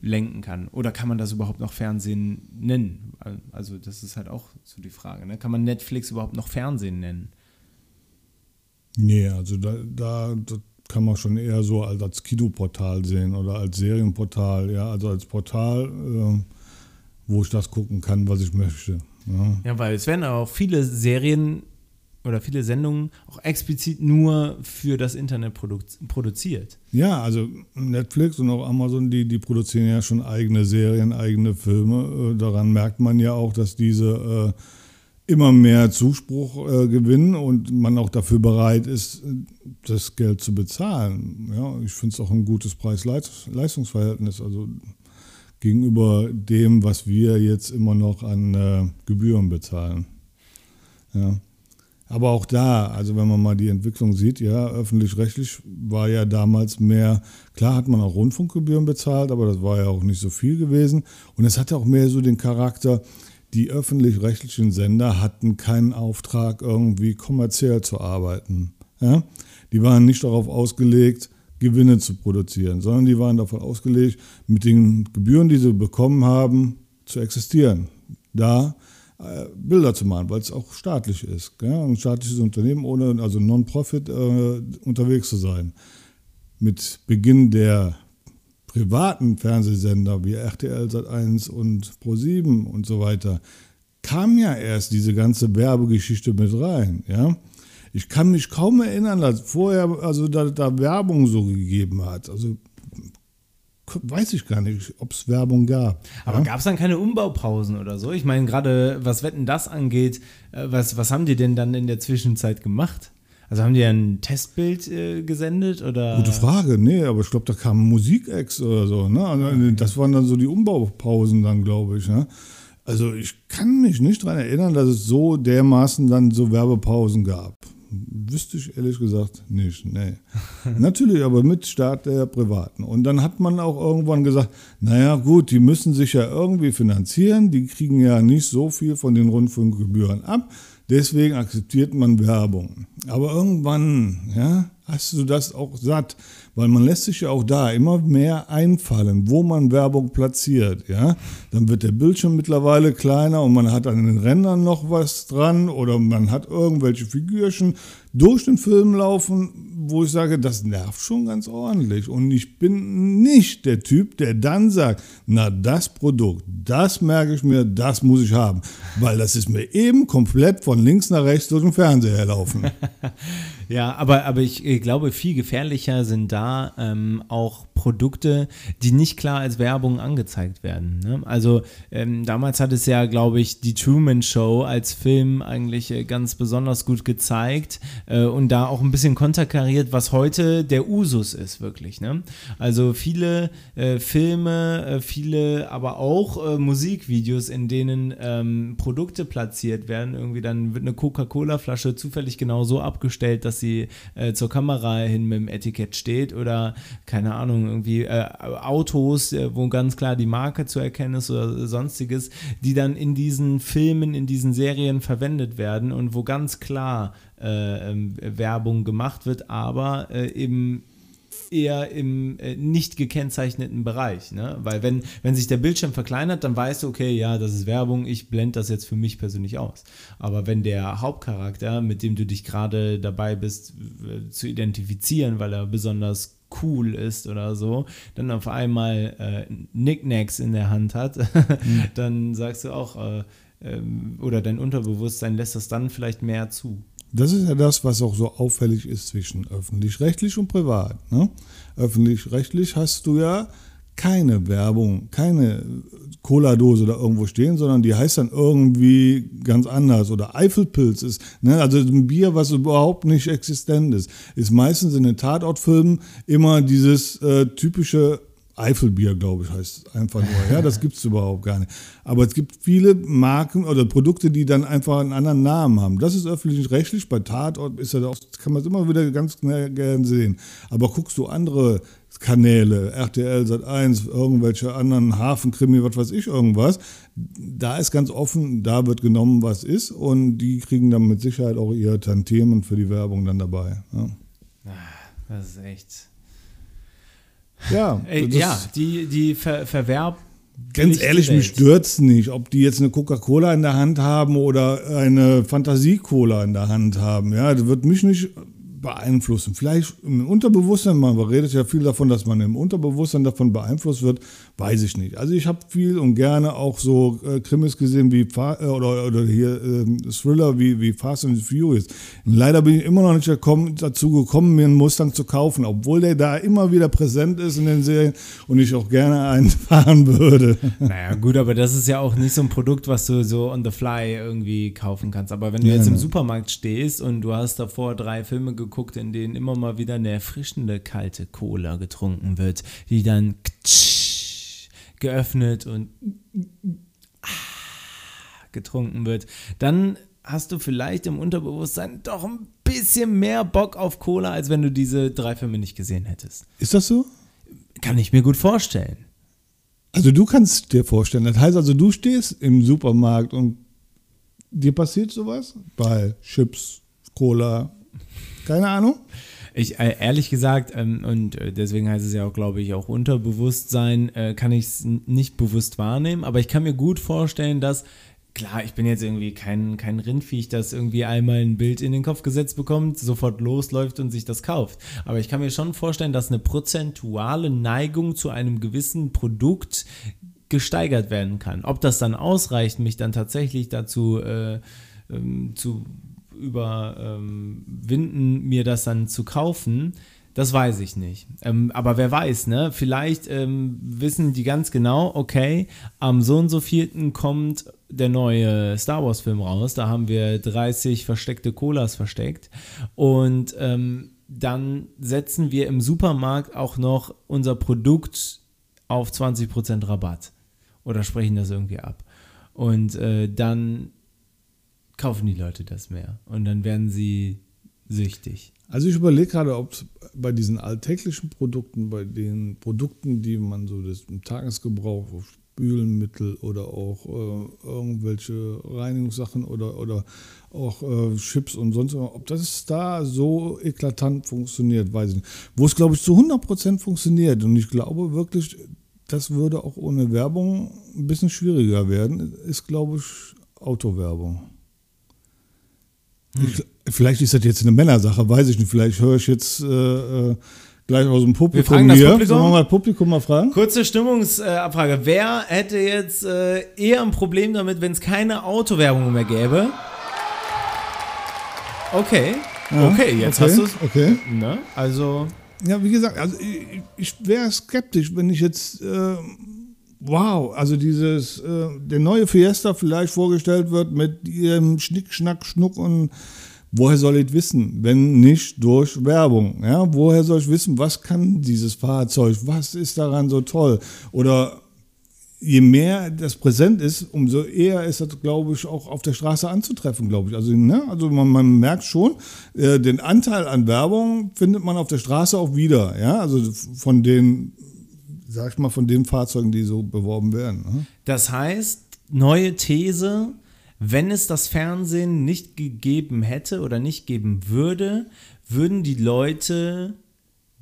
lenken kann. Oder kann man das überhaupt noch Fernsehen nennen? Also das ist halt auch so die Frage. Ne? Kann man Netflix überhaupt noch Fernsehen nennen? Nee, also da, da kann man schon eher so als, als Kino-Portal sehen oder als Serienportal, ja, also als Portal, äh, wo ich das gucken kann, was ich möchte. Ja, ja weil es werden auch viele Serien oder viele Sendungen auch explizit nur für das Internet produ produziert. Ja, also Netflix und auch Amazon, die, die produzieren ja schon eigene Serien, eigene Filme. Äh, daran merkt man ja auch, dass diese äh, immer mehr Zuspruch äh, gewinnen und man auch dafür bereit ist, das Geld zu bezahlen. Ja, ich finde es auch ein gutes Preis-Leistungsverhältnis. Also gegenüber dem, was wir jetzt immer noch an äh, Gebühren bezahlen. Ja. Aber auch da, also wenn man mal die Entwicklung sieht, ja, öffentlich-rechtlich war ja damals mehr, klar hat man auch Rundfunkgebühren bezahlt, aber das war ja auch nicht so viel gewesen. Und es hatte auch mehr so den Charakter, die öffentlich-rechtlichen Sender hatten keinen Auftrag, irgendwie kommerziell zu arbeiten. Ja? Die waren nicht darauf ausgelegt, Gewinne zu produzieren, sondern die waren davon ausgelegt, mit den Gebühren, die sie bekommen haben, zu existieren. Da äh, Bilder zu machen, weil es auch staatlich ist. Gell? Ein staatliches Unternehmen ohne, also Non-Profit, äh, unterwegs zu sein. Mit Beginn der privaten Fernsehsender wie RTL Sat1 und Pro7 und so weiter kam ja erst diese ganze Werbegeschichte mit rein. Ja? Ich kann mich kaum erinnern, dass vorher also da, da Werbung so gegeben hat. Also weiß ich gar nicht, ob es Werbung gab. Aber ja? gab es dann keine Umbaupausen oder so? Ich meine, gerade was Wetten das angeht, äh, was, was haben die denn dann in der Zwischenzeit gemacht? Also haben die ein Testbild äh, gesendet oder? Gute Frage, nee, aber ich glaube, da kam Musikex oder so. Ne? Also, das waren dann so die Umbaupausen dann, glaube ich. Ne? Also ich kann mich nicht daran erinnern, dass es so dermaßen dann so Werbepausen gab. Wüsste ich ehrlich gesagt nicht, nee. Natürlich, aber mit Start der Privaten. Und dann hat man auch irgendwann gesagt, naja gut, die müssen sich ja irgendwie finanzieren, die kriegen ja nicht so viel von den Rundfunkgebühren ab. Deswegen akzeptiert man Werbung. Aber irgendwann, ja, hast du das auch satt, weil man lässt sich ja auch da immer mehr einfallen, wo man Werbung platziert, ja. Dann wird der Bildschirm mittlerweile kleiner und man hat an den Rändern noch was dran oder man hat irgendwelche Figürchen durch den Film laufen, wo ich sage, das nervt schon ganz ordentlich. Und ich bin nicht der Typ, der dann sagt, na, das Produkt, das merke ich mir, das muss ich haben. Weil das ist mir eben komplett von links nach rechts durch den Fernseher herlaufen. ja, aber, aber ich, glaube, viel gefährlicher sind da ähm, auch Produkte, die nicht klar als Werbung angezeigt werden. Ne? Also ähm, damals hat es ja, glaube ich, die Truman Show als Film eigentlich äh, ganz besonders gut gezeigt äh, und da auch ein bisschen konterkariert, was heute der Usus ist, wirklich. Ne? Also viele äh, Filme, äh, viele aber auch äh, Musikvideos, in denen ähm, Produkte platziert werden. Irgendwie dann wird eine Coca-Cola-Flasche zufällig genau so abgestellt, dass sie äh, zur Kamera hin mit dem Etikett steht oder keine Ahnung, irgendwie äh, Autos, äh, wo ganz klar die Marke zu erkennen ist oder sonstiges, die dann in diesen Filmen, in diesen Serien verwendet werden und wo ganz klar äh, ähm, Werbung gemacht wird, aber äh, eben eher im äh, nicht gekennzeichneten Bereich. Ne? Weil wenn, wenn sich der Bildschirm verkleinert, dann weißt du, okay, ja, das ist Werbung, ich blende das jetzt für mich persönlich aus. Aber wenn der Hauptcharakter, mit dem du dich gerade dabei bist äh, zu identifizieren, weil er besonders cool ist oder so, dann auf einmal äh, Knickknacks in der Hand hat, mhm. dann sagst du auch, äh, ähm, oder dein Unterbewusstsein lässt das dann vielleicht mehr zu. Das ist ja das, was auch so auffällig ist zwischen öffentlich-rechtlich und privat. Ne? Öffentlich-rechtlich hast du ja keine Werbung, keine Cola-Dose da irgendwo stehen, sondern die heißt dann irgendwie ganz anders. Oder Eifelpilz ist, ne, also ein Bier, was überhaupt nicht existent ist, ist meistens in den Tatortfilmen immer dieses äh, typische Eifelbier, glaube ich, heißt einfach nur. Ja, das gibt es überhaupt gar nicht. Aber es gibt viele Marken oder Produkte, die dann einfach einen anderen Namen haben. Das ist öffentlich-rechtlich. Bei Tatort ist das kann man es immer wieder ganz gern sehen. Aber guckst du andere Kanäle, RTL Sat 1, irgendwelche anderen Hafenkrimi, was weiß ich, irgendwas. Da ist ganz offen, da wird genommen, was ist, und die kriegen dann mit Sicherheit auch ihre Tantiemen für die Werbung dann dabei. Ja. Ah, das ist echt. Ja, Ey, ja die, die Ver Verwerb. Ganz ehrlich, mich stört es nicht, ob die jetzt eine Coca-Cola in der Hand haben oder eine Fantasie-Cola in der Hand haben. Ja, das wird mich nicht beeinflussen. Vielleicht im Unterbewusstsein, man redet ja viel davon, dass man im Unterbewusstsein davon beeinflusst wird, weiß ich nicht. Also ich habe viel und gerne auch so äh, Krimis gesehen wie Fa äh, oder, oder hier äh, Thriller wie, wie Fast and Furious. leider bin ich immer noch nicht gekommen, dazu gekommen, mir einen Mustang zu kaufen, obwohl der da immer wieder präsent ist in den Serien und ich auch gerne einen fahren würde. Naja, gut, aber das ist ja auch nicht so ein Produkt, was du so on the fly irgendwie kaufen kannst. Aber wenn du ja, jetzt im Supermarkt stehst und du hast davor drei Filme geguckt, geguckt, in denen immer mal wieder eine erfrischende kalte Cola getrunken wird, die dann geöffnet und getrunken wird, dann hast du vielleicht im Unterbewusstsein doch ein bisschen mehr Bock auf Cola, als wenn du diese drei Filme nicht gesehen hättest. Ist das so? Kann ich mir gut vorstellen. Also du kannst dir vorstellen, das heißt also, du stehst im Supermarkt und dir passiert sowas bei Chips, Cola, keine Ahnung. Ich, äh, ehrlich gesagt, ähm, und äh, deswegen heißt es ja auch, glaube ich, auch Unterbewusstsein, äh, kann ich es nicht bewusst wahrnehmen, aber ich kann mir gut vorstellen, dass, klar, ich bin jetzt irgendwie kein, kein Rindviech, das irgendwie einmal ein Bild in den Kopf gesetzt bekommt, sofort losläuft und sich das kauft. Aber ich kann mir schon vorstellen, dass eine prozentuale Neigung zu einem gewissen Produkt gesteigert werden kann. Ob das dann ausreicht, mich dann tatsächlich dazu äh, ähm, zu überwinden, mir das dann zu kaufen, Das weiß ich nicht. Ähm, aber wer weiß, ne? Vielleicht ähm, wissen die ganz genau, okay, am so und so vierten kommt der neue Star Wars-Film raus. Da haben wir 30 versteckte Colas versteckt. Und ähm, dann setzen wir im Supermarkt auch noch unser Produkt auf 20% Rabatt. Oder sprechen das irgendwie ab. Und äh, dann kaufen die Leute das mehr. Und dann werden sie süchtig. Also ich überlege gerade, ob bei diesen alltäglichen Produkten, bei den Produkten, die man so das im Tagesgebrauch, Spülmittel oder auch äh, irgendwelche Reinigungssachen oder, oder auch äh, Chips und sonst was, ob das da so eklatant funktioniert, weiß ich nicht. Wo es, glaube ich, zu 100% funktioniert und ich glaube wirklich, das würde auch ohne Werbung ein bisschen schwieriger werden, ist, glaube ich, Autowerbung. Hm. Ich, vielleicht ist das jetzt eine Männersache, weiß ich nicht. Vielleicht höre ich jetzt äh, äh gleich aus dem Publikum wir fragen das Publikum? Sollen wir mal Publikum mal fragen? Kurze Stimmungsabfrage. Wer hätte jetzt äh, eher ein Problem damit, wenn es keine Autowerbung mehr gäbe? Okay. Ja, okay, jetzt okay, hast du es. Okay. Ne? Also. Ja, wie gesagt, also ich, ich wäre skeptisch, wenn ich jetzt. Äh, wow, also dieses, äh, der neue Fiesta vielleicht vorgestellt wird mit ihrem Schnick, Schnack, Schnuck und woher soll ich wissen, wenn nicht durch Werbung? Ja, woher soll ich wissen, was kann dieses Fahrzeug, was ist daran so toll? Oder je mehr das präsent ist, umso eher ist das, glaube ich, auch auf der Straße anzutreffen, glaube ich. Also, ne? also man, man merkt schon, äh, den Anteil an Werbung findet man auf der Straße auch wieder. Ja? Also von den sag ich mal, von den Fahrzeugen, die so beworben werden. Ne? Das heißt, neue These, wenn es das Fernsehen nicht gegeben hätte oder nicht geben würde, würden die Leute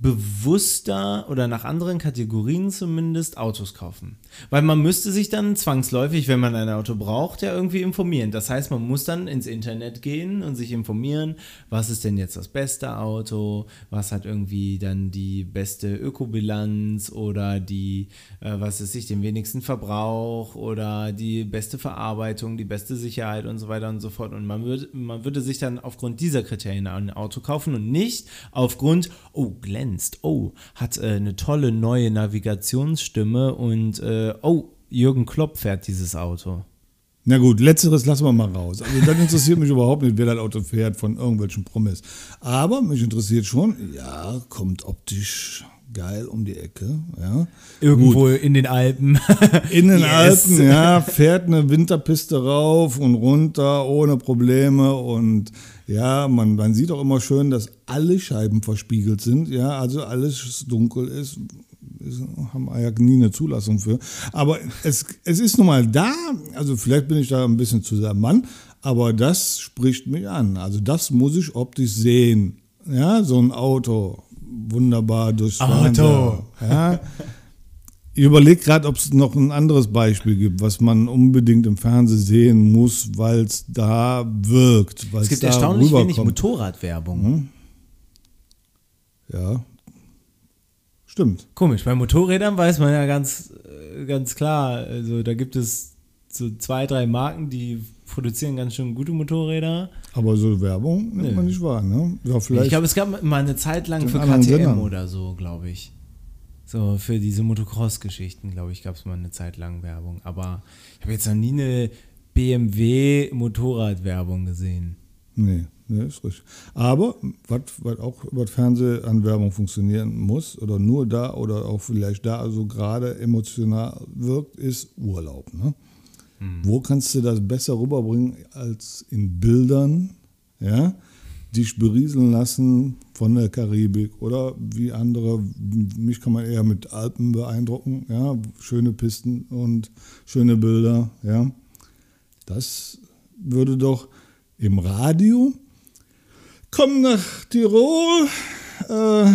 bewusster oder nach anderen Kategorien zumindest Autos kaufen. Weil man müsste sich dann zwangsläufig, wenn man ein Auto braucht, ja irgendwie informieren. Das heißt, man muss dann ins Internet gehen und sich informieren, was ist denn jetzt das beste Auto, was hat irgendwie dann die beste Ökobilanz oder die, äh, was ist sich, den wenigsten Verbrauch oder die beste Verarbeitung, die beste Sicherheit und so weiter und so fort. Und man, würd, man würde sich dann aufgrund dieser Kriterien ein Auto kaufen und nicht aufgrund, oh, glänzt. Oh, hat äh, eine tolle neue Navigationsstimme und äh, oh, Jürgen Klopp fährt dieses Auto. Na gut, letzteres lassen wir mal raus. Also dann interessiert mich überhaupt nicht, wer das Auto fährt von irgendwelchen Promis. Aber mich interessiert schon, ja, kommt optisch geil um die Ecke. Ja. Irgendwo Gut. in den Alpen. in den yes. Alpen, ja, fährt eine Winterpiste rauf und runter ohne Probleme und ja, man, man sieht auch immer schön, dass alle Scheiben verspiegelt sind, ja, also alles dunkel ist. Haben wir ja nie eine Zulassung für. Aber es, es ist nun mal da, also vielleicht bin ich da ein bisschen zu sehr Mann, aber das spricht mich an. Also das muss ich optisch sehen. Ja, so ein Auto, wunderbar durchs Auto. Ja. Ich überlege gerade, ob es noch ein anderes Beispiel gibt, was man unbedingt im Fernsehen sehen muss, weil es da wirkt. Es gibt erstaunlich wenig Motorradwerbung. Hm? Ja. Stimmt. Komisch, bei Motorrädern weiß man ja ganz, äh, ganz klar, also da gibt es so zwei, drei Marken, die produzieren ganz schön gute Motorräder. Aber so Werbung nimmt man nicht wahr, ne? Ja, vielleicht ich glaube, es gab mal eine Zeit lang für KTM Sendern. oder so, glaube ich. So, für diese Motocross-Geschichten, glaube ich, gab es mal eine Zeit lang Werbung. Aber ich habe jetzt noch nie eine BMW-Motorrad-Werbung gesehen. Nee, nee, ist richtig. Aber, was auch über das Fernsehen an Werbung funktionieren muss, oder nur da oder auch vielleicht da so gerade emotional wirkt, ist Urlaub. Ne? Hm. Wo kannst du das besser rüberbringen als in Bildern? Ja? dich berieseln lassen von der Karibik oder wie andere, mich kann man eher mit Alpen beeindrucken, ja, schöne Pisten und schöne Bilder, ja. Das würde doch im Radio, komm nach Tirol, äh,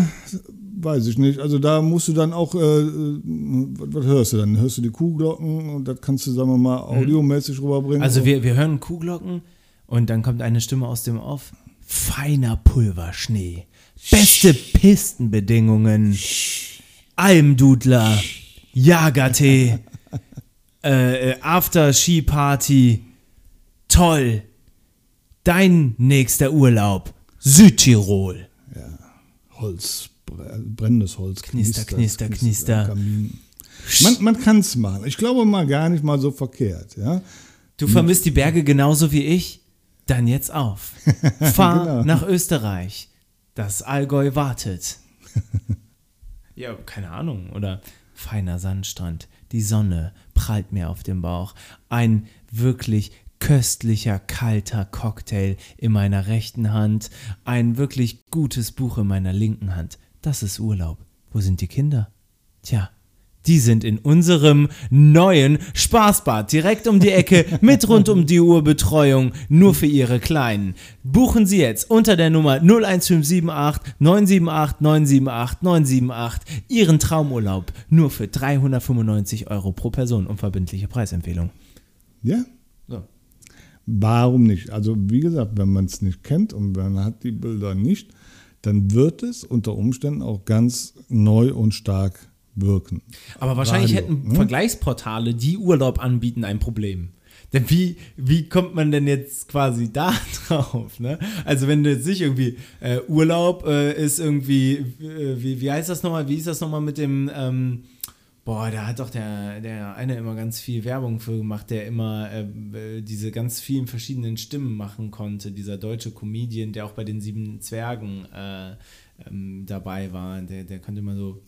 weiß ich nicht, also da musst du dann auch, äh, was, was, hörst du dann? Hörst du die Kuhglocken und das kannst du, sagen wir mal, mhm. audiomäßig rüberbringen? Also wir, wir hören Kuhglocken und dann kommt eine Stimme aus dem Off. Feiner Pulverschnee, beste Pistenbedingungen, Almdudler, Jagertee, äh, äh, After-Ski-Party, toll. Dein nächster Urlaub, Südtirol. Ja, Holz brennendes Holz. Knister, knister, knister. Kamin. Man, man kann es machen. Ich glaube mal gar nicht mal so verkehrt. Ja? Du vermisst die Berge genauso wie ich? Dann jetzt auf. Fahr Genau. nach Österreich. Das Allgäu wartet. ja, keine Ahnung. Oder feiner Sandstrand. Die Sonne prallt mir auf den Bauch. Ein wirklich köstlicher, kalter Cocktail in meiner rechten Hand. Ein wirklich gutes Buch in meiner linken Hand. Das ist Urlaub. Wo sind die Kinder? Tja, die sind in unserem neuen Spaßbad direkt um die Ecke mit rund um die Uhr Betreuung nur für ihre Kleinen. Buchen Sie jetzt unter der Nummer 01578 978 978 978 Ihren Traumurlaub nur für 395 Euro pro Person. Unverbindliche Preisempfehlung. Ja. Warum nicht? Also wie gesagt, wenn man es nicht kennt und man hat die Bilder nicht, dann wird es unter Umständen auch ganz neu und stark wirken. Aber wahrscheinlich Radio, hätten ne? Vergleichsportale, die Urlaub anbieten, ein Problem. Denn wie, wie kommt man denn jetzt quasi da drauf? Ne? Also wenn du jetzt nicht irgendwie äh, Urlaub äh, ist irgendwie, äh, wie, wie heißt das nochmal? Wie ist das nochmal mit dem, ähm, boah, da hat doch der, der eine immer ganz viel Werbung für gemacht, der immer äh, diese ganz vielen verschiedenen Stimmen machen konnte. Dieser deutsche Comedian, der auch bei den sieben Zwergen äh, ähm, dabei war. Der, der konnte immer so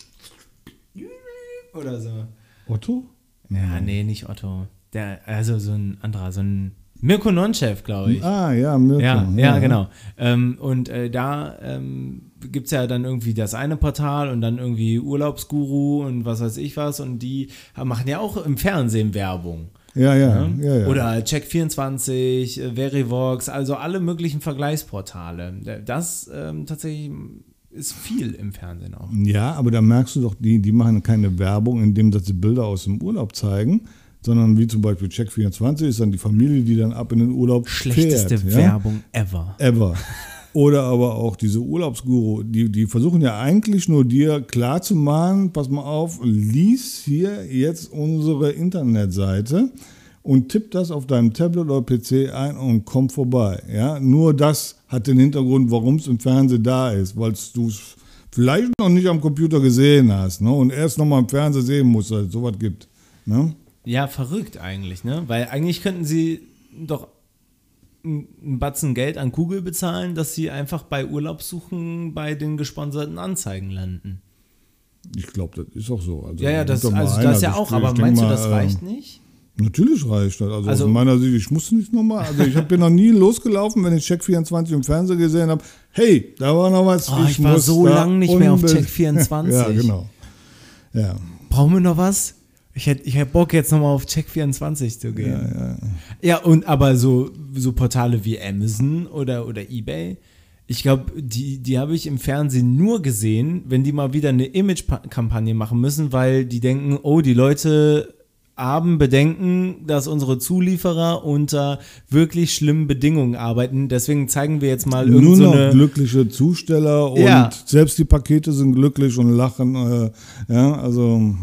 oder so. Otto? Ja, nee, nicht Otto. Der, also so ein anderer, so ein Mirko Nonchef, glaube ich. Ah, ja, Mirko. Ja, ja, genau. Ähm, und äh, da ähm, gibt es ja dann irgendwie das eine Portal und dann irgendwie Urlaubsguru und was weiß ich was. Und die machen ja auch im Fernsehen Werbung. Ja, ja, Ne? ja, ja. Oder Check24, äh, Verivox, also alle möglichen Vergleichsportale. Das ähm, tatsächlich ist viel im Fernsehen auch. Ja, aber da merkst du doch, die, die machen keine Werbung, indem dass sie Bilder aus dem Urlaub zeigen, sondern wie zum Beispiel Check24 ist dann die Familie, die dann ab in den Urlaub Schlechteste fährt. Ja? Werbung ever. Ever. Oder aber auch diese Urlaubsguru, die, die versuchen ja eigentlich nur dir klarzumachen, pass mal auf, lies hier jetzt unsere Internetseite und tipp das auf deinem Tablet oder PC ein und komm vorbei. Ja? Nur das hat den Hintergrund, warum es im Fernsehen da ist, weil du es vielleicht noch nicht am Computer gesehen hast ne? und erst noch mal im Fernsehen sehen musst, dass es sowas gibt. Ne? Ja, verrückt eigentlich, ne? Weil eigentlich könnten sie doch einen Batzen Geld an Google bezahlen, dass sie einfach bei Urlaubssuchen bei den gesponserten Anzeigen landen. Ich glaube, das ist auch so. Also, Ja, ja, das, also das ja ich- auch, ich aber meinst du, mal, das äh, reicht nicht? Natürlich reicht das. Also, Also- aus meiner Sicht, ich musste nicht nochmal. Also ich bin noch nie losgelaufen, wenn ich Check24 im Fernsehen gesehen habe. Hey, da war noch was. Oh, ich war muss so da lang nicht mehr auf unbedingt- Check24. Ja, genau. Ja, Brauchen wir noch was? Ich hätte ich hätt Bock, jetzt nochmal auf Check24 zu gehen. ja, ja. Ja, und aber so, so Portale wie Amazon oder, oder Ebay, ich glaube, die, die habe ich im Fernsehen nur gesehen, wenn die mal wieder eine Image-Kampagne machen müssen, weil die denken, oh, die Leute haben Bedenken, dass unsere Zulieferer unter wirklich schlimmen Bedingungen arbeiten. Deswegen zeigen wir jetzt mal Nur irgend so noch eine. glückliche Zusteller und Ja. selbst die Pakete sind glücklich und lachen. Äh, ja, also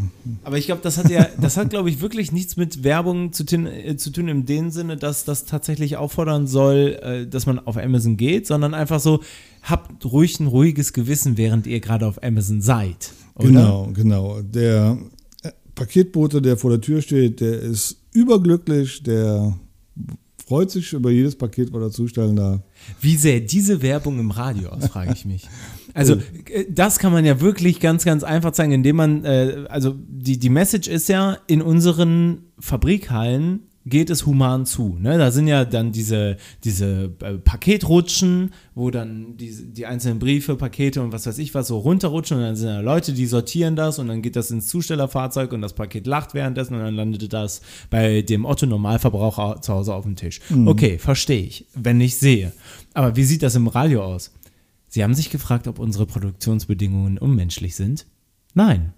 Aber ich glaube, das hat ja, das hat, glaube ich, wirklich nichts mit Werbung zu tun, äh, zu tun in dem Sinne, dass das tatsächlich auffordern soll, äh, dass man auf Amazon geht, sondern einfach so, habt ruhig ein ruhiges Gewissen, während ihr gerade auf Amazon seid. Oder? Genau, genau. Der Paketbote, der vor der Tür steht, der ist überglücklich, der freut sich über jedes Paket, was er zustellen darf. Wie sähe diese Werbung im Radio aus, frage ich mich. Also, äh, das kann man ja wirklich ganz, ganz einfach zeigen, indem man, äh, also die, die Message ist ja, in unseren Fabrikhallen geht es human zu. Ne? Da sind ja dann diese, diese äh, Paketrutschen, wo dann die, die einzelnen Briefe, Pakete und was weiß ich was so runterrutschen und dann sind da Leute, die sortieren das und dann geht das ins Zustellerfahrzeug und das Paket lacht währenddessen und dann landet das bei dem Otto-Normalverbraucher zu Hause auf dem Tisch. Okay, verstehe ich, wenn ich sehe. Aber wie sieht das im Radio aus? Sie haben sich gefragt, ob unsere Produktionsbedingungen unmenschlich sind? Nein.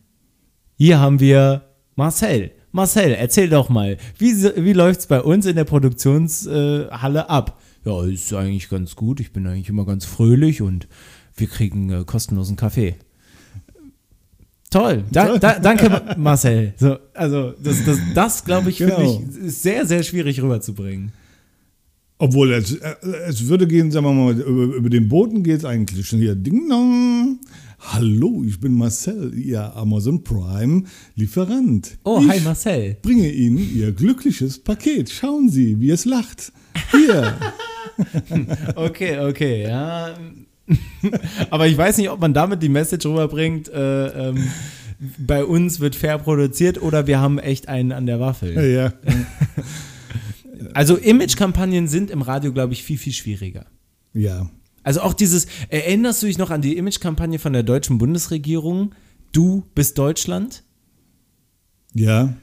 Hier haben wir Marcel. Marcel, erzähl doch mal, wie, wie läuft es bei uns in der Produktionshalle ab? Ja, ist eigentlich ganz gut. Ich bin eigentlich immer ganz fröhlich und wir kriegen äh, kostenlosen Kaffee. Toll, da, da, danke Marcel. So, also das, das, das glaube ich, Genau. finde ich, ist sehr, sehr schwierig rüberzubringen. Obwohl, es, äh, es würde gehen, sagen wir mal, über, über den Boden geht es eigentlich schon hier. Ding dong. Hallo, ich bin Marcel, Ihr Amazon Prime Lieferant. Oh, ich hi Marcel. bringe Ihnen Ihr glückliches Paket. Schauen Sie, wie es lacht. Hier. Okay, okay, ja. Aber ich weiß nicht, ob man damit die Message rüberbringt, äh, ähm, bei uns wird fair produziert oder wir haben echt einen an der Waffel. ja. Also Image-Kampagnen sind im Radio, glaube ich, viel, viel schwieriger. Ja. Also auch dieses, erinnerst du dich noch an die Image-Kampagne von der deutschen Bundesregierung? Du bist Deutschland? Ja.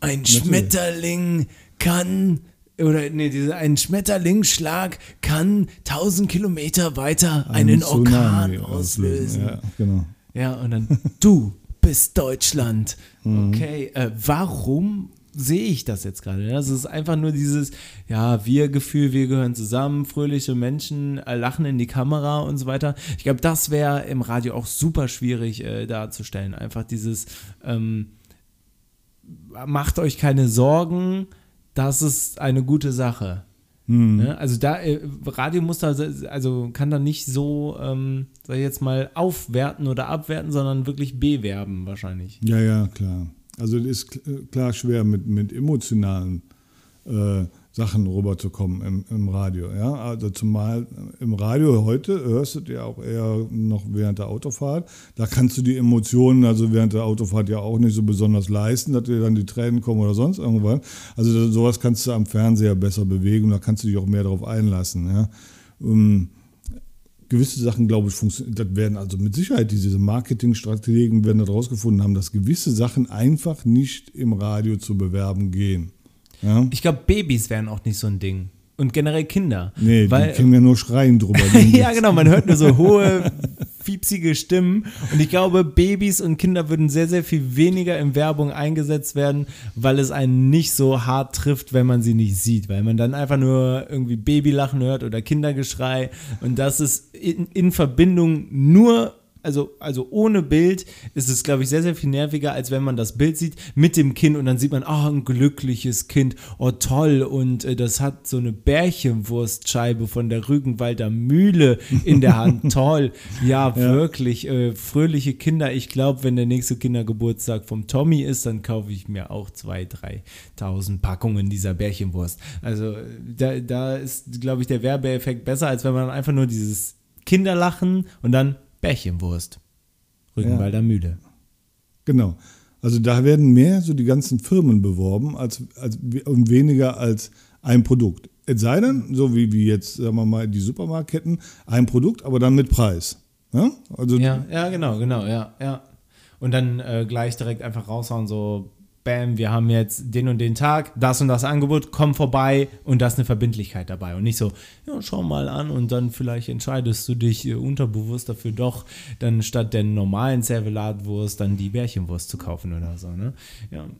Ein Schmetterling kann, oder nee, diese, ein Schmetterlingsschlag kann 1000 Kilometer weiter einen Orkan Tsunami auslösen. Ja, genau. Ja, und dann, du bist Deutschland. Mhm. Okay, äh, warum sehe ich das jetzt gerade? ne? Das ist einfach nur dieses, ja, Wir-Gefühl, wir gehören zusammen, fröhliche Menschen äh, lachen in die Kamera und so weiter. Ich glaube, das wäre im Radio auch super schwierig äh, darzustellen. Einfach dieses, ähm, macht euch keine Sorgen, das ist eine gute Sache. Ne? Also da, äh, Radio muss da, also kann da nicht so, ähm, sag ich jetzt mal, aufwerten oder abwerten, sondern wirklich bewerben wahrscheinlich. Ja, ja, klar. Also es ist kl- klar schwer mit, mit emotionalen äh, Sachen rüberzukommen im, im Radio. Ja? Also zumal im Radio heute hörst du ja auch eher noch während der Autofahrt. Da kannst du die Emotionen, also während der Autofahrt ja auch nicht so besonders leisten, dass dir dann die Tränen kommen oder sonst irgendwas. Also sowas kannst du am Fernseher besser bewegen, da kannst du dich auch mehr darauf einlassen. Ja? Ähm, gewisse Sachen, glaube ich, funktionieren. Das werden also mit Sicherheit diese Marketingstrategen werden das rausgefunden haben, dass gewisse Sachen einfach nicht im Radio zu bewerben gehen. Ja? Ich glaube, Babys wären auch nicht so ein Ding. Und generell Kinder. Nee, weil, die können ja nur schreien drüber. ja, genau, man hört nur so hohe, fiepsige Stimmen. Und ich glaube, Babys und Kinder würden sehr, sehr viel weniger in Werbung eingesetzt werden, weil es einen nicht so hart trifft, wenn man sie nicht sieht. Weil man dann einfach nur irgendwie Babylachen hört oder Kindergeschrei. Und das ist in, in Verbindung nur. Also, also ohne Bild ist es, glaube ich, sehr, sehr viel nerviger, als wenn man das Bild sieht mit dem Kind und dann sieht man, ah, ein glückliches Kind, oh toll, und äh, das hat so eine Bärchenwurstscheibe von der Rügenwalder Mühle in der Hand, toll. Ja, wirklich, äh, fröhliche Kinder. Ich glaube, wenn der nächste Kindergeburtstag vom Tommy ist, dann kaufe ich mir auch 2.000, 3.000 Packungen dieser Bärchenwurst. Also da, da ist, glaube ich, der Werbeeffekt besser, als wenn man einfach nur dieses Kinderlachen und dann Bärchenwurst. Rügenwalder Mühle. Genau. Also da werden mehr so die ganzen Firmen beworben als, als und weniger als ein Produkt. Es sei denn, so wie, wie jetzt, sagen wir mal, die Supermarktketten, ein Produkt, aber dann mit Preis. Ja? Also Ja, ja, genau, genau, ja, ja. Und dann äh, gleich direkt einfach raushauen, so, bam, wir haben jetzt den und den Tag, das und das Angebot, komm vorbei und da ist eine Verbindlichkeit dabei. Und nicht so, ja, schau mal an und dann vielleicht entscheidest du dich äh, unterbewusst dafür doch, dann statt der normalen Servelatwurst dann die Bärchenwurst zu kaufen oder so, ne? Ja.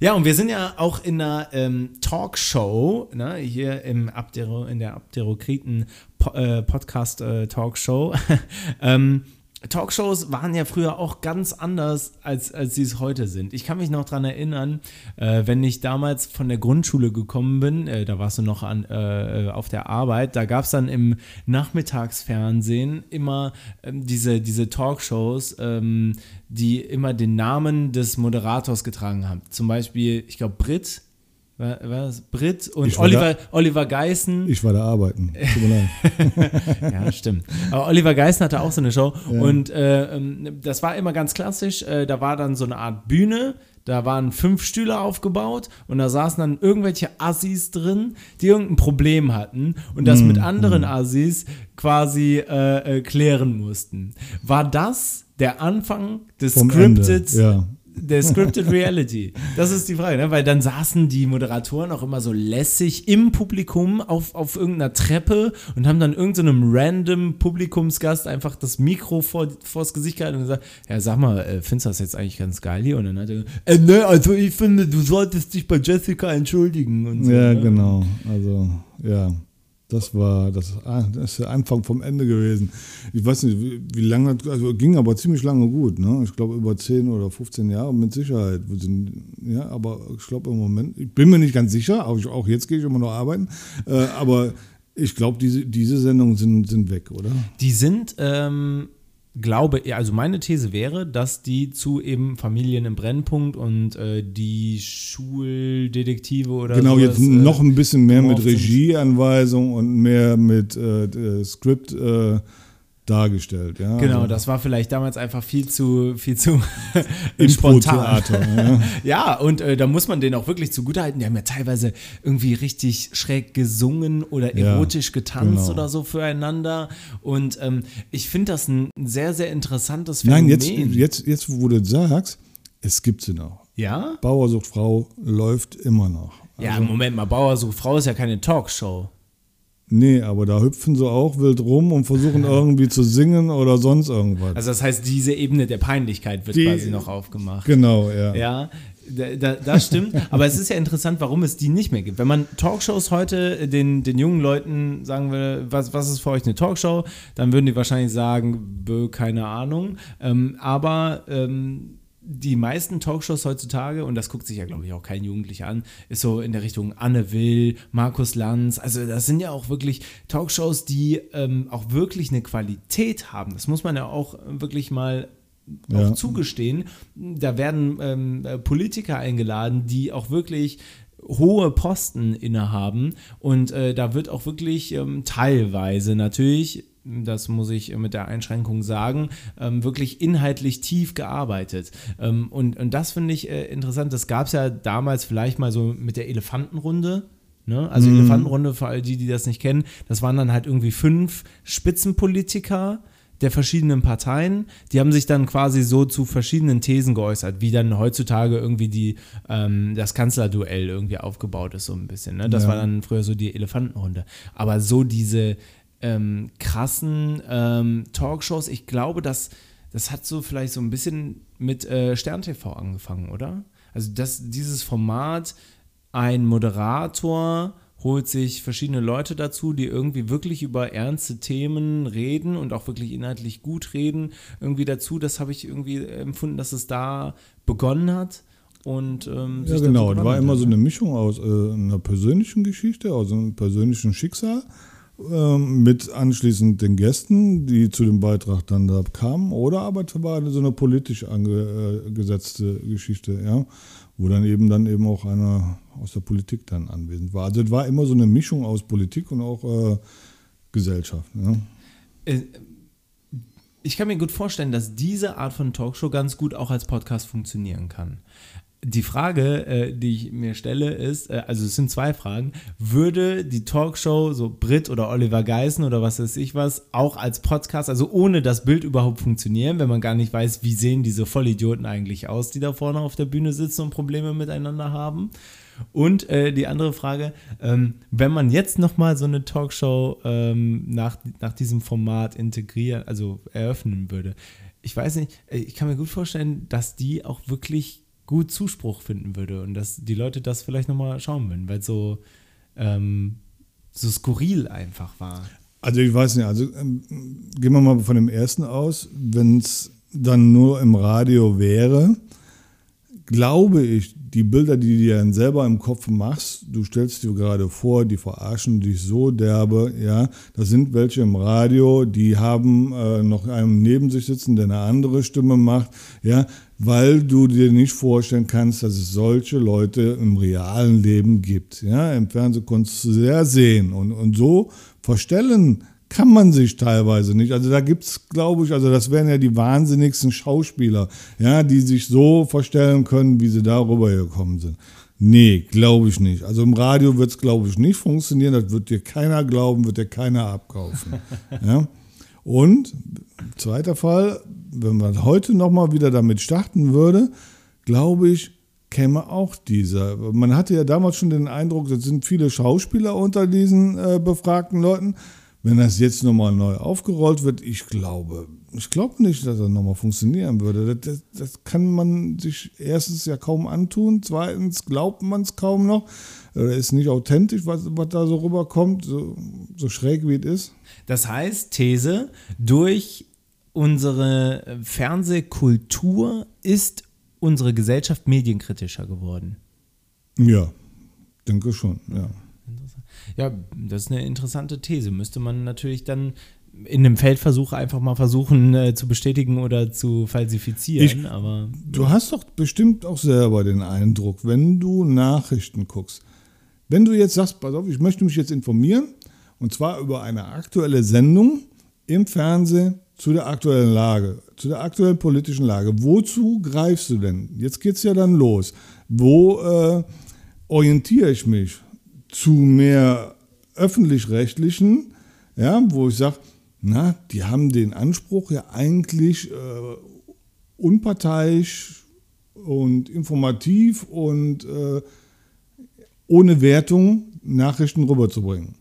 Ja, und wir sind ja auch in einer ähm, Talkshow, ne, hier im Abdero, in der Abderokriten po äh, Podcast äh, Talkshow. ähm, Talkshows waren ja früher auch ganz anders, als, als sie es heute sind. Ich kann mich noch daran erinnern, äh, wenn ich damals von der Grundschule gekommen bin, äh, da warst du noch an, äh, auf der Arbeit, da gab es dann im Nachmittagsfernsehen immer ähm, diese, diese Talkshows, ähm, die immer den Namen des Moderators getragen haben. Zum Beispiel, ich glaube, Brit, war, war das Brit und Ich Oliver, Oliver Geißen. ich war da arbeiten. Tut mir leid. Ja, stimmt. Aber Oliver Geißen hatte auch so eine Show und äh, ähm, das war immer ganz klassisch. Äh, da war dann so eine Art Bühne. Da waren fünf Stühle aufgebaut und da saßen dann irgendwelche Assis drin, die irgendein Problem hatten und das mit anderen Assis quasi äh, äh, klären mussten. War das der Anfang des Vom Ende, Scripted ja. Der Scripted Reality. Das ist die Frage, ne? weil dann saßen die Moderatoren auch immer so lässig im Publikum auf, auf irgendeiner Treppe und haben dann irgendeinem random Publikumsgast einfach das Mikro vor, vors Gesicht gehalten und gesagt, ja sag mal, äh, findest du das jetzt eigentlich ganz geil hier? Und dann hat er gesagt, äh, ne, also ich finde, du solltest dich bei Jessica entschuldigen und so. Ja, ne? genau. Also, ja. Das war das, das ist der Anfang vom Ende gewesen. Ich weiß nicht, wie, wie lange, also ging aber ziemlich lange gut. Ne? Ich glaube über 10 oder 15 Jahre mit Sicherheit. Ja, aber ich glaube im Moment, ich bin mir nicht ganz sicher, auch, auch jetzt gehe ich immer noch arbeiten, äh, aber ich glaube, diese, diese Sendungen sind, sind weg, oder? Die sind, ähm, glaube, also meine These wäre, dass die zu eben Familien im Brennpunkt und äh, die Schuldetektive oder Genau, sowas, jetzt noch äh, ein bisschen mehr mit. Regieanweisung und mehr mit äh, äh, Skript äh, dargestellt. Ja? Genau, Also das war vielleicht damals einfach viel zu, viel zu spontan. Ja. Ja, und äh, da muss man denen auch wirklich zugutehalten. Die haben ja teilweise irgendwie richtig schräg gesungen oder Ja, erotisch getanzt genau. oder so füreinander. Und ähm, ich finde das ein sehr, sehr interessantes Phänomen. Nein, jetzt, jetzt, jetzt, wo du sagst, es gibt sie noch. Ja? Bauer sucht Frau läuft immer noch. Ja, Moment mal, Bauer sucht Frau ist ja keine Talkshow. Nee, aber da hüpfen sie auch wild rum und versuchen irgendwie zu singen oder sonst irgendwas. Also das heißt, diese Ebene der Peinlichkeit wird Die- quasi noch aufgemacht. genau, ja. Ja, da, da, das stimmt. Aber es ist ja interessant, warum es die nicht mehr gibt. Wenn man Talkshows heute den, den jungen Leuten sagen will, was, was ist für euch eine Talkshow, dann würden die wahrscheinlich sagen, bö, keine Ahnung. Ähm, aber ähm, die meisten Talkshows heutzutage, und das guckt sich ja, glaube ich, auch kein Jugendlicher an, ist so in der Richtung Anne Will, Markus Lanz. Also das sind ja auch wirklich Talkshows, die ähm, auch wirklich eine Qualität haben. Das muss man ja auch wirklich mal auch Ja. zugestehen. Da werden ähm, äh, Politiker eingeladen, die auch wirklich hohe Posten innehaben und äh, da wird auch wirklich ähm, teilweise natürlich das muss ich mit der Einschränkung sagen, ähm, wirklich inhaltlich tief gearbeitet. Ähm, und, und das finde ich äh, interessant. Das gab es ja damals vielleicht mal so mit der Elefantenrunde. Ne? Also Elefantenrunde, für all die, die das nicht kennen, das waren dann halt irgendwie fünf Spitzenpolitiker, der verschiedenen Parteien, die haben sich dann quasi so zu verschiedenen Thesen geäußert, wie dann heutzutage irgendwie die, ähm, das Kanzlerduell irgendwie aufgebaut ist, so ein bisschen. Ne? Das Ja. war dann früher so die Elefantenrunde. Aber so diese ähm, krassen ähm, Talkshows, ich glaube, das, das hat so vielleicht so ein bisschen mit äh, Stern TV angefangen, oder? Also das, dieses Format, ein Moderator holt sich verschiedene Leute dazu, die irgendwie wirklich über ernste Themen reden und auch wirklich inhaltlich gut reden, irgendwie dazu. Das habe ich irgendwie empfunden, dass es da begonnen hat. Und, ähm, Ja, genau. Das war immer so ne? eine Mischung aus äh, einer persönlichen Geschichte, aus einem persönlichen Schicksal, mit anschließend den Gästen, die zu dem Beitrag dann da kamen, oder aber es war so eine politisch angesetzte Geschichte, ja, wo dann eben dann eben auch einer aus der Politik dann anwesend war. Also es war immer so eine Mischung aus Politik und auch äh, Gesellschaft. Ja. Äh, ich kann mir gut vorstellen, dass diese Art von Talkshow ganz gut auch als Podcast funktionieren kann. Die Frage, äh, die ich mir stelle, ist, äh, also es sind zwei Fragen, würde die Talkshow, so Brit oder Oliver Geißen oder was weiß ich was, auch als Podcast, also ohne das Bild überhaupt funktionieren, wenn man gar nicht weiß, wie sehen diese Vollidioten eigentlich aus, die da vorne auf der Bühne sitzen und Probleme miteinander haben? Und äh, die andere Frage, ähm, wenn man jetzt nochmal so eine Talkshow ähm, nach, nach diesem Format integrieren, also eröffnen würde, ich weiß nicht, äh, ich kann mir gut vorstellen, dass die auch wirklich gut Zuspruch finden würde und dass die Leute das vielleicht nochmal schauen würden, weil es so, ähm, so skurril einfach war. Also ich weiß nicht, also ähm, gehen wir mal von dem ersten aus, wenn es dann nur im Radio wäre, glaube ich, die Bilder, die du dir dann selber im Kopf machst, du stellst dir gerade vor, die verarschen dich so derbe, ja, das sind welche im Radio, die haben äh, noch einen neben sich sitzen, der eine andere Stimme macht, ja, weil du dir nicht vorstellen kannst, dass es solche Leute im realen Leben gibt. Ja, im Fernsehen konntest du sehr sehen und, und so verstellen kann man sich teilweise nicht. Also da gibt es, glaube ich, also das wären ja die wahnsinnigsten Schauspieler, ja, die sich so verstellen können, wie sie darüber gekommen sind. Nee, glaube ich nicht. Also im Radio wird es, glaube ich, nicht funktionieren. Das wird dir keiner glauben, wird dir keiner abkaufen. ja? Und zweiter Fall, wenn man heute nochmal wieder damit starten würde, glaube ich, käme auch dieser. Man hatte ja damals schon den Eindruck, es sind viele Schauspieler unter diesen äh, befragten Leuten. Wenn das jetzt nochmal neu aufgerollt wird, ich glaube, ich glaube nicht, dass das nochmal funktionieren würde. Das, das, kann man sich erstens ja kaum antun, zweitens glaubt man es kaum noch. Oder ist nicht authentisch, was, was da so rüberkommt, so, so schräg wie es ist. Das heißt, These, durch unsere Fernsehkultur ist unsere Gesellschaft medienkritischer geworden. Ja, denke schon, ja. Ja, das ist eine interessante These. Müsste man natürlich dann in einem Feldversuch einfach mal versuchen äh, zu bestätigen oder zu falsifizieren. Ich, aber, du hast doch bestimmt auch selber den Eindruck, wenn du Nachrichten guckst, wenn du jetzt sagst, pass auf, ich möchte mich jetzt informieren, und zwar über eine aktuelle Sendung im Fernsehen zu der aktuellen Lage, zu der aktuellen politischen Lage. Wozu greifst du denn? Jetzt geht es ja dann los. Wo äh, orientiere ich mich? Zu mehr öffentlich-rechtlichen, ja, wo ich sage, na, die haben den Anspruch ja eigentlich äh, unparteiisch und informativ und äh, ohne Wertung Nachrichten rüberzubringen.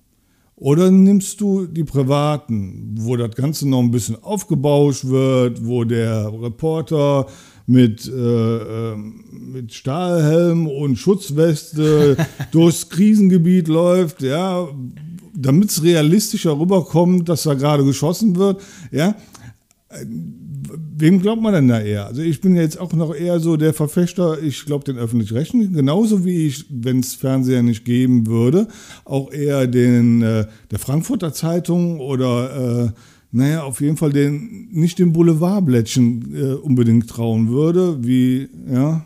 Oder nimmst du die privaten, wo das Ganze noch ein bisschen aufgebauscht wird, wo der Reporter mit, äh, ähm, mit Stahlhelm und Schutzweste durchs Krisengebiet läuft, ja, damit es realistischer rüberkommt, dass da gerade geschossen wird, ja. Wem glaubt man denn da eher? Also ich bin jetzt auch noch eher so der Verfechter, ich glaube den öffentlich-rechtlichen, genauso wie ich, wenn es Fernseher nicht geben würde, auch eher den äh, der Frankfurter Zeitung oder äh, naja, auf jeden Fall den, nicht dem Boulevardblättchen äh, unbedingt trauen würde, wie, ja,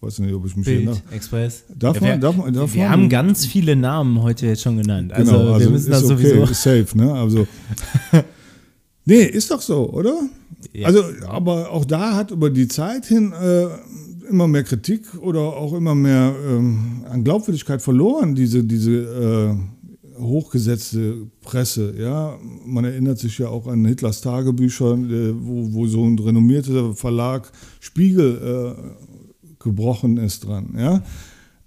weiß nicht, ob ich mich Bild, hier Express. Darf ja, man, darf man, darf wir man, haben ganz viele Namen heute jetzt schon genannt. Also, genau, also wir müssen ist das okay, sowieso. Safe, ne? Also. nee, ist doch so, oder? Ja. Also, aber auch da hat über die Zeit hin äh, immer mehr Kritik oder auch immer mehr ähm, an Glaubwürdigkeit verloren, diese, diese äh, hochgesetzte Presse. Ja, man erinnert sich ja auch an Hitlers Tagebücher, äh, wo, wo so ein renommierter Verlag Spiegel äh, gebrochen ist dran. Ja,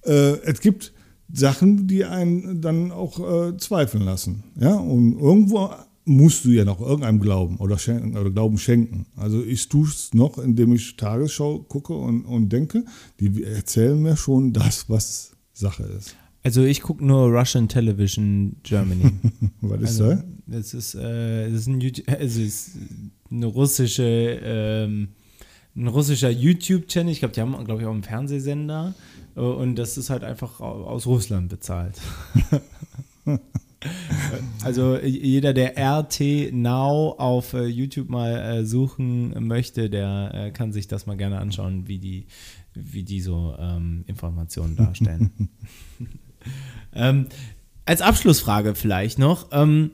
äh, es gibt Sachen, die einen dann auch äh, zweifeln lassen. Ja, und irgendwo musst du ja noch irgendeinem glauben oder, schenken, oder Glauben schenken. Also ich tue es noch, indem ich Tagesschau gucke und, und denke, die erzählen mir schon das, was Sache ist. Also ich gucke nur Russian Television Germany. Was ist also, das? Das ist, äh, das ist, ein YouTube, also ist eine russische, ähm, ein russischer YouTube-Channel. Ich glaube, die haben, glaube ich, auch einen Fernsehsender. Äh, und das ist halt einfach aus Russland bezahlt. Also jeder, der RT Now auf äh, YouTube mal äh, suchen möchte, der äh, kann sich das mal gerne anschauen, wie die, wie die so ähm, Informationen darstellen. ähm, als Abschlussfrage vielleicht noch. Ähm,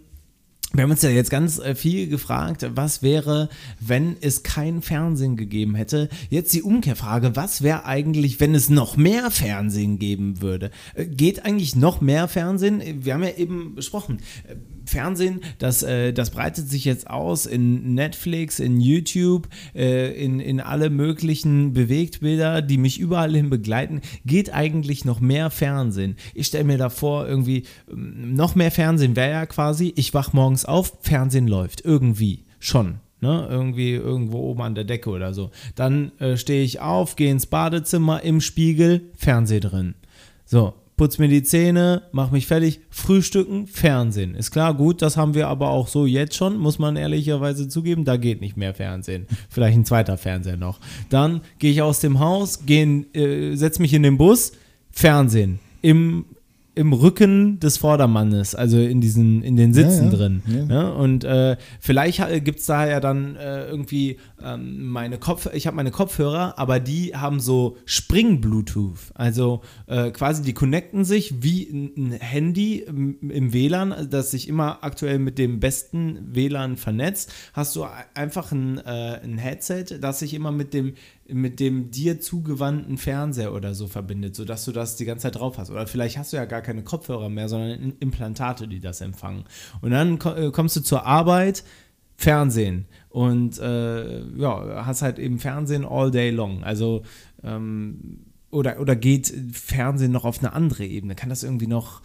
wir haben uns ja jetzt ganz äh, viel gefragt, was wäre, wenn es kein Fernsehen gegeben hätte. Jetzt die Umkehrfrage, was wäre eigentlich, wenn es noch mehr Fernsehen geben würde? Äh, geht eigentlich noch mehr Fernsehen? Wir haben ja eben besprochen, äh, Fernsehen, das, äh, das breitet sich jetzt aus in Netflix, in YouTube, äh, in, in alle möglichen Bewegtbilder, die mich überall hin begleiten. Geht eigentlich noch mehr Fernsehen? Ich stelle mir da vor, irgendwie ähm, noch mehr Fernsehen wäre ja quasi, ich wach morgens auf, Fernsehen läuft. Irgendwie. Schon. Ne, irgendwie irgendwo oben an der Decke oder so. Dann äh, stehe ich auf, gehe ins Badezimmer, im Spiegel, Fernseh drin. So, putz mir die Zähne, mach mich fertig, frühstücken, Fernsehen. Ist klar, gut, das haben wir aber auch so jetzt schon, muss man ehrlicherweise zugeben, da geht nicht mehr Fernsehen. Vielleicht ein zweiter Fernseher noch. Dann gehe ich aus dem Haus, äh, setze mich in den Bus, Fernsehen. Im im Rücken des Vordermannes, also in diesen, in den Sitzen ja, ja, drin. Ja. Ne? Und äh, vielleicht gibt es da ja dann äh, irgendwie ähm, meine Kopf, ich habe meine Kopfhörer, aber die haben so Spring-Bluetooth. Also äh, quasi die connecten sich wie ein Handy im, im, WLAN, das sich immer aktuell mit dem besten WLAN vernetzt. Hast du einfach ein, äh, ein Headset, das sich immer mit dem mit dem dir zugewandten Fernseher oder so verbindet, sodass du das die ganze Zeit drauf hast. Oder vielleicht hast du ja gar keine Kopfhörer mehr, sondern Implantate, die das empfangen. Und dann äh, kommst du zur Arbeit, Fernsehen. Und äh, ja, hast halt eben Fernsehen all day long. Also, ähm, oder, oder geht Fernsehen noch auf eine andere Ebene? Kann das irgendwie noch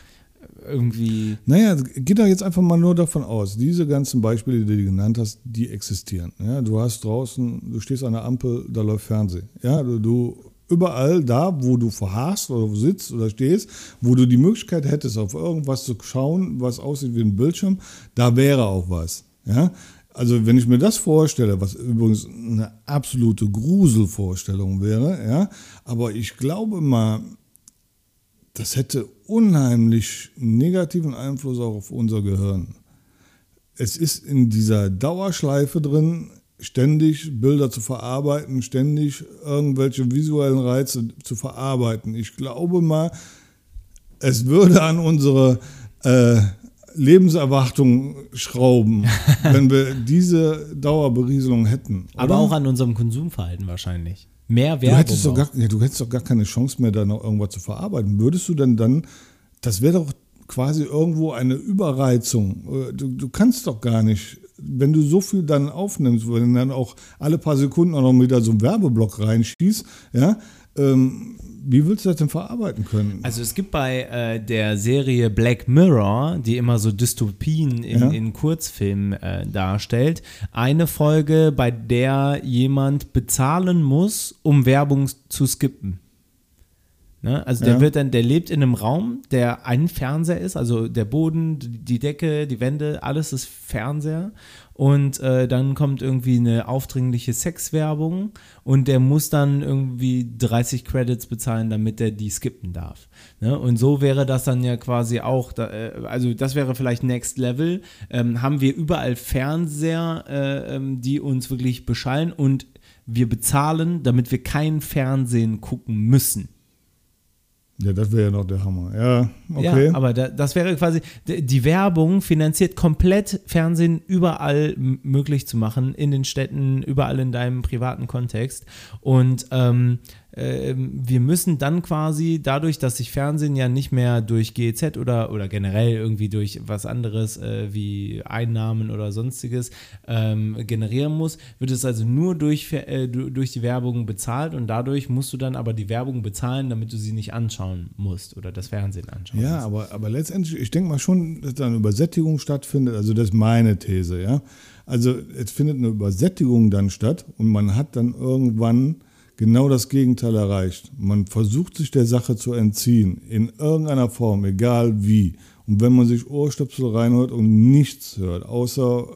irgendwie. Naja, geht da jetzt einfach mal nur davon aus, diese ganzen Beispiele, die du genannt hast, die existieren. Ja, du hast draußen, du stehst an der Ampel, da läuft Fernsehen. Ja, du, du überall da, wo du verharrst oder sitzt oder stehst, wo du die Möglichkeit hättest, auf irgendwas zu schauen, was aussieht wie ein Bildschirm, da wäre auch was. Ja? Also wenn ich mir das vorstelle, was übrigens eine absolute Gruselvorstellung wäre, ja, aber ich glaube mal, das hätte unheimlich negativen Einfluss auch auf unser Gehirn. Es ist in dieser Dauerschleife drin, ständig Bilder zu verarbeiten, ständig irgendwelche visuellen Reize zu verarbeiten. Ich glaube mal, es würde an unsere äh, Lebenserwartung schrauben, wenn wir diese Dauerberieselung hätten. Oder? Aber auch an unserem Konsumverhalten wahrscheinlich. Mehr Werbung. Du hättest, doch gar, ja, du hättest doch gar keine Chance mehr, da noch irgendwas zu verarbeiten. Würdest du denn dann, das wäre doch quasi irgendwo eine Überreizung. Äh, du, du kannst doch gar nicht wenn du so viel dann aufnimmst, wenn dann auch alle paar Sekunden auch noch wieder so einen Werbeblock reinschießt, ja, ähm, wie willst du das denn verarbeiten können? Also es gibt bei äh, der Serie Black Mirror, die immer so Dystopien in, ja. in Kurzfilmen äh, darstellt, eine Folge, bei der jemand bezahlen muss, um Werbung zu skippen. Ne? Also der ja. wird dann, der lebt in einem Raum, der ein Fernseher ist, also der Boden, die Decke, die Wände, alles ist Fernseher. Und äh, dann kommt irgendwie eine aufdringliche Sexwerbung und der muss dann irgendwie 30 Credits bezahlen, damit er die skippen darf. Ne? Und so wäre das dann ja quasi auch, da, äh, also das wäre vielleicht Next Level. Ähm, haben wir überall Fernseher, äh, ähm, die uns wirklich beschallen und wir bezahlen, damit wir kein Fernsehen gucken müssen. Ja, das wäre ja noch der Hammer. Ja, okay. Ja, aber da, das wäre quasi, die Werbung finanziert komplett Fernsehen überall möglich zu machen, in den Städten, überall in deinem privaten Kontext. Und ähm, wir müssen dann quasi dadurch, dass sich Fernsehen ja nicht mehr durch GEZ oder, oder generell irgendwie durch was anderes äh, wie Einnahmen oder sonstiges ähm, generieren muss, wird es also nur durch, äh, durch die Werbung bezahlt und dadurch musst du dann aber die Werbung bezahlen, damit du sie nicht anschauen musst oder das Fernsehen anschauen Ja, musst. aber, aber letztendlich, ich denke mal schon, dass da eine Übersättigung stattfindet, also das ist meine These, ja. Also es findet eine Übersättigung dann statt und man hat dann irgendwann genau das Gegenteil erreicht. Man versucht sich der Sache zu entziehen, in irgendeiner Form, egal wie. Und wenn man sich Ohrstöpsel reinhört und nichts hört, außer,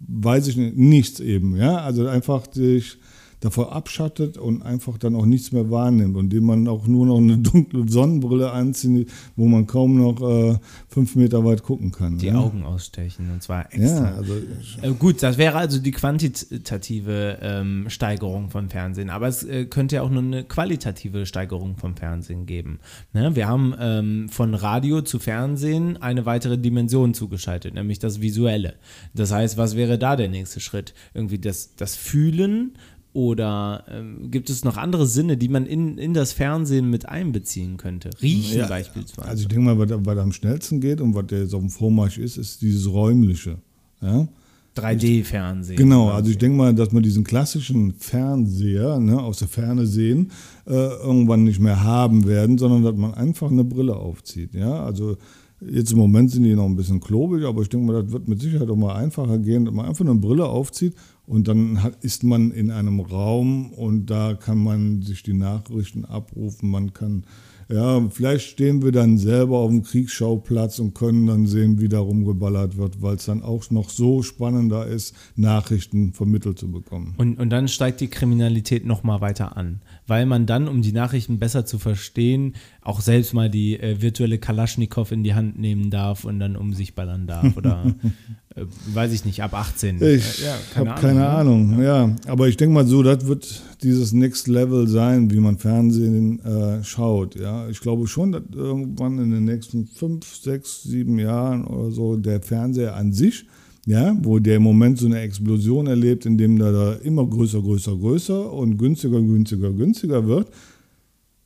weiß ich nicht, nichts eben, ja, also einfach sich davor abschattet und einfach dann auch nichts mehr wahrnimmt und dem man auch nur noch eine dunkle Sonnenbrille anzieht, wo man kaum noch äh, fünf Meter weit gucken kann. Die ja? Augen ausstechen und zwar extra. Ja, also, äh, gut, das wäre also die quantitative ähm, Steigerung von Fernsehen, aber es äh, könnte ja auch nur eine qualitative Steigerung vom Fernsehen geben. Ne? Wir haben ähm, von Radio zu Fernsehen eine weitere Dimension zugeschaltet, nämlich das Visuelle. Das heißt, was wäre da der nächste Schritt? Irgendwie das, das Fühlen oder ähm, gibt es noch andere Sinne, die man in, in das Fernsehen mit einbeziehen könnte? Riechen ja, beispielsweise. Also ich denke mal, was, was am schnellsten geht und was jetzt auf dem Vormarsch ist, ist dieses räumliche. Ja? 3D-Fernsehen. Genau, also ich denke mal, dass man diesen klassischen Fernseher ne, aus der Ferne sehen äh, irgendwann nicht mehr haben werden, sondern dass man einfach eine Brille aufzieht. Ja, also Jetzt im Moment sind die noch ein bisschen klobig, aber ich denke mal, das wird mit Sicherheit auch mal einfacher gehen, dass man einfach eine Brille aufzieht und dann hat, ist man in einem Raum und da kann man sich die Nachrichten abrufen, man kann ja, vielleicht stehen wir dann selber auf dem Kriegsschauplatz und können dann sehen, wie da rumgeballert wird, weil es dann auch noch so spannender ist, Nachrichten vermittelt zu bekommen. Und, und dann steigt die Kriminalität nochmal weiter an, weil man dann, um die Nachrichten besser zu verstehen, auch selbst mal die äh, virtuelle Kalaschnikow in die Hand nehmen darf und dann um sich ballern darf oder äh, weiß ich nicht, ab 18. Ich ja, habe keine ne? Ahnung, ja. ja. Aber ich denke mal so, das wird dieses Next Level sein, wie man Fernsehen äh, schaut. Ja, ich glaube schon, dass irgendwann in den nächsten fünf, sechs, sieben Jahren oder so der Fernseher an sich, ja, wo der im Moment so eine Explosion erlebt, indem da immer größer, größer, größer und günstiger, günstiger, günstiger wird,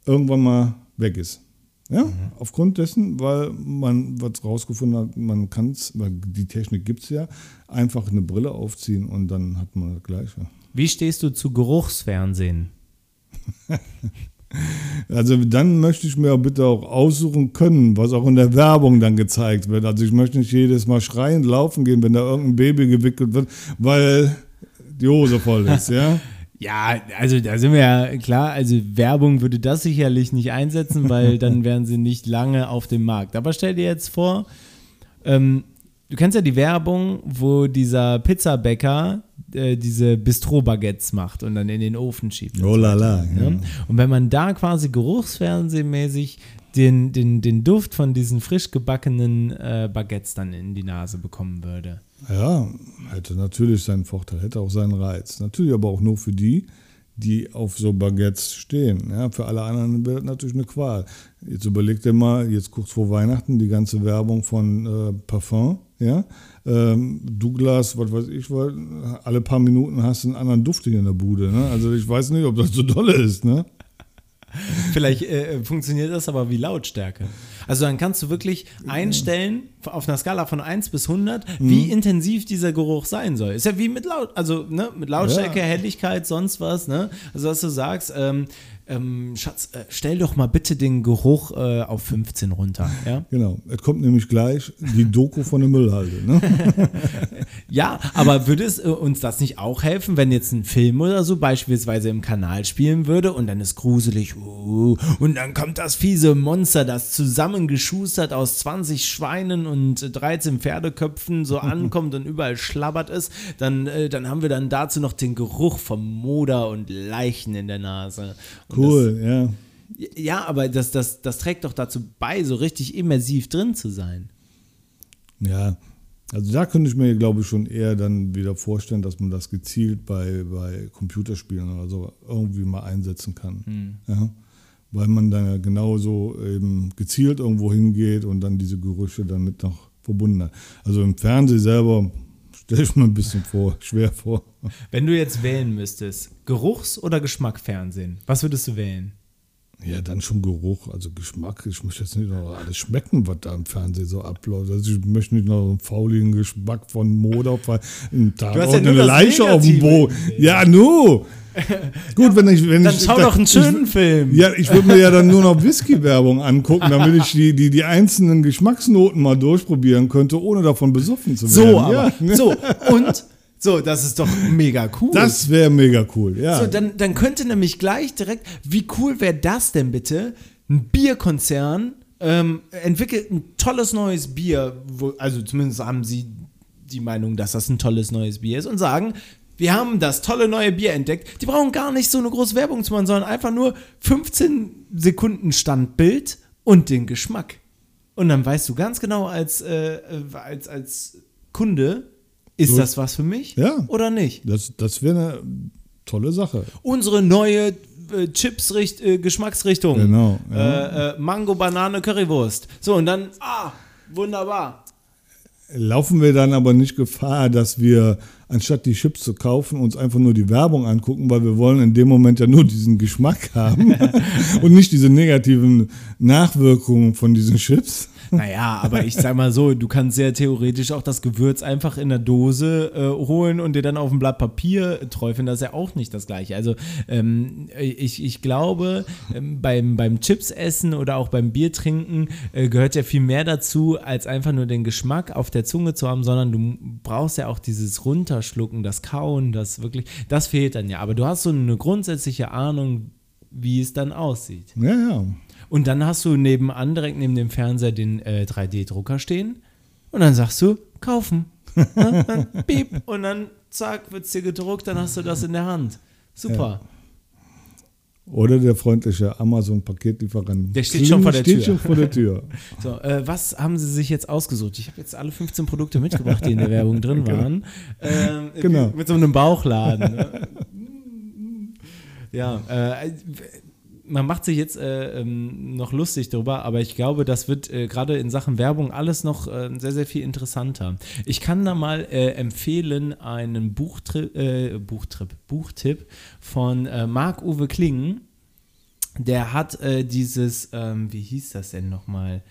irgendwann mal weg ist. Ja, mhm. aufgrund dessen, weil man was rausgefunden hat, man kann es, weil die Technik gibt es ja, einfach eine Brille aufziehen und dann hat man das Gleiche. Wie stehst du zu Geruchsfernsehen? Also dann möchte ich mir bitte auch aussuchen können, was auch in der Werbung dann gezeigt wird. Also ich möchte nicht jedes Mal schreiend laufen gehen, wenn da irgendein Baby gewickelt wird, weil die Hose voll ist, ja. Ja, also da sind wir ja klar, also Werbung würde das sicherlich nicht einsetzen, weil dann wären sie nicht lange auf dem Markt. Aber stell dir jetzt vor, ähm, du kennst ja die Werbung, wo dieser Pizzabäcker äh, diese Bistro-Baguettes macht und dann in den Ofen schiebt. Oh la la. Ja. Und wenn man da quasi geruchsfernsehmäßig den, den, den Duft von diesen frisch gebackenen äh, Baguettes dann in die Nase bekommen würde. Ja, hätte natürlich seinen Vorteil, hätte auch seinen Reiz. Natürlich aber auch nur für die, die auf so Baguettes stehen. Ja, für alle anderen wird das natürlich eine Qual. Jetzt überleg dir mal, jetzt kurz vor Weihnachten, die ganze Werbung von äh, Parfum, ja, ähm, Douglas, was weiß ich, weil alle paar Minuten hast du einen anderen Duft in der Bude. Ne? Also ich weiß nicht, ob das so dolle ist. Ne? Vielleicht äh, funktioniert das aber wie Lautstärke. Also dann kannst du wirklich einstellen auf einer Skala von 1 bis 100, wie mhm. intensiv dieser Geruch sein soll. Ist ja wie mit Laut, also ne, mit Lautstärke, ja. Helligkeit, sonst was. Ne? Also dass du sagst, ähm, ähm, Schatz, äh, stell doch mal bitte den Geruch äh, auf 15 runter. Ja? Genau, es kommt nämlich gleich die Doku von der Müllhalde. Ne? ja, aber würde es äh, uns das nicht auch helfen, wenn jetzt ein Film oder so beispielsweise im Kanal spielen würde und dann ist gruselig uh, und dann kommt das fiese Monster, das zusammengeschustert aus 20 Schweinen und 13 Pferdeköpfen so ankommt und überall schlabbert ist, dann, äh, dann haben wir dann dazu noch den Geruch vom Moder und Leichen in der Nase. Und Cool, das, ja. Ja, aber das, das, das trägt doch dazu bei, so richtig immersiv drin zu sein. Ja, also da könnte ich mir, glaube ich, schon eher dann wieder vorstellen, dass man das gezielt bei, bei Computerspielen oder so irgendwie mal einsetzen kann. Mhm. Ja, weil man dann ja genauso eben gezielt irgendwo hingeht und dann diese Gerüche dann mit noch verbunden hat. Also im Fernsehen selber stelle ich mir ein bisschen vor, schwer vor. Wenn du jetzt wählen müsstest, Geruchs- oder Geschmackfernsehen, was würdest du wählen? Ja, dann schon Geruch, also Geschmack. Ich möchte jetzt nicht noch alles schmecken, was da im Fernsehen so abläuft. Also ich möchte nicht noch einen fauligen Geschmack von Mode auf einen Tag du hast ja eine Leiche auf dem Boden. Ja, nu. Gut, wenn ich. Wenn dann ich, schau doch einen schönen ich, Film. Ja, ich würde mir ja dann nur noch Whisky-Werbung angucken, damit ich die, die, die einzelnen Geschmacksnoten mal durchprobieren könnte, ohne davon besoffen zu werden. So, aber. Ja. So, und. So, das ist doch mega cool. Das wäre mega cool, ja. So, dann, dann könnte nämlich gleich direkt, wie cool wäre das denn bitte? Ein Bierkonzern ähm, entwickelt ein tolles neues Bier, wo, also zumindest haben sie die Meinung, dass das ein tolles neues Bier ist und sagen, wir haben das tolle neue Bier entdeckt. Die brauchen gar nicht so eine große Werbung zu machen, sondern einfach nur 15 Sekunden Standbild und den Geschmack. Und dann weißt du ganz genau als, äh, als, als Kunde, ist so, das was für mich ja, oder nicht? Das, das wäre eine tolle Sache. Unsere neue äh, Chips äh, Geschmacksrichtung. Genau. Ja. Äh, äh, Mango, Banane, Currywurst. So, und dann, ah, wunderbar. Laufen wir dann aber nicht Gefahr, dass wir anstatt die Chips zu kaufen, uns einfach nur die Werbung angucken, weil wir wollen in dem Moment ja nur diesen Geschmack haben und nicht diese negativen Nachwirkungen von diesen Chips. Naja, aber ich sag mal so, du kannst sehr theoretisch auch das Gewürz einfach in der Dose äh, holen und dir dann auf ein Blatt Papier träufeln. Das ist ja auch nicht das Gleiche. Also ähm, ich, ich glaube, ähm, beim, beim Chips essen oder auch beim Bier trinken äh, gehört ja viel mehr dazu, als einfach nur den Geschmack auf der Zunge zu haben, sondern du brauchst ja auch dieses Runterschlucken, das Kauen, das wirklich, das fehlt dann ja. Aber du hast so eine grundsätzliche Ahnung, wie es dann aussieht. Ja, ja. Und dann hast du nebenan, direkt neben dem Fernseher, den äh, 3D-Drucker stehen. Und dann sagst du, kaufen. dann piep. Und dann zack, wird es dir gedruckt, dann hast du das in der Hand. Super. Ja. Oder der freundliche Amazon-Paketlieferant. Der steht schon vor der steht Tür. Schon vor der Tür. so, äh, was haben Sie sich jetzt ausgesucht? Ich habe jetzt alle 15 Produkte mitgebracht, die in der Werbung drin waren. Ähm, genau. Mit so einem Bauchladen. Ne? ja, äh, man macht sich jetzt äh, ähm, noch lustig darüber, aber ich glaube, das wird äh, gerade in Sachen Werbung alles noch äh, sehr, sehr viel interessanter. Ich kann da mal äh, empfehlen einen Buchtri äh, Buchtrip, Buchtipp von äh, Marc-Uwe Klingen. Der hat dieses, ähm, wie hieß das denn nochmal?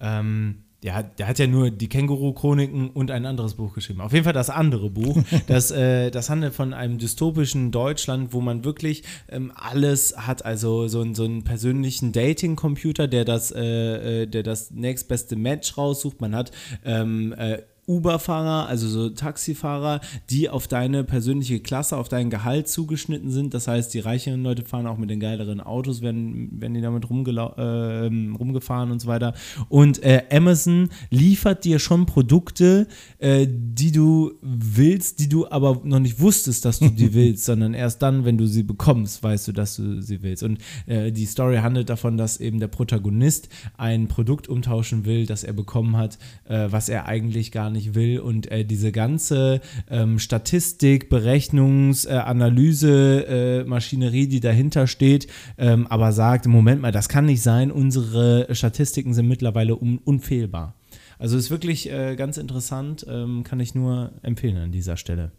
Ähm, der hat, der hat ja nur die Känguru-Chroniken und ein anderes Buch geschrieben. Auf jeden Fall das andere Buch. das, äh, das handelt von einem dystopischen Deutschland, wo man wirklich ähm, alles hat. Also so, so einen persönlichen Dating-Computer, der das, äh, äh, der das nächstbeste Match raussucht. Man hat ähm, äh, Uber-Fahrer, also so Taxifahrer, die auf deine persönliche Klasse, auf dein Gehalt zugeschnitten sind. Das heißt, die reicheren Leute fahren auch mit den geileren Autos, werden, werden die damit äh, rumgefahren und so weiter. Und äh, Amazon liefert dir schon Produkte, äh, die du willst, die du aber noch nicht wusstest, dass du die willst, sondern erst dann, wenn du sie bekommst, weißt du, dass du sie willst. Und äh, die Story handelt davon, dass eben der Protagonist ein Produkt umtauschen will, das er bekommen hat, äh, was er eigentlich gar nicht nicht will und äh, diese ganze ähm, Statistik, Berechnungs-, äh, Analyse, äh, Maschinerie, die dahinter steht, ähm, aber sagt, Moment mal, das kann nicht sein, unsere Statistiken sind mittlerweile un unfehlbar. Also ist wirklich äh, ganz interessant, ähm, kann ich nur empfehlen an dieser Stelle.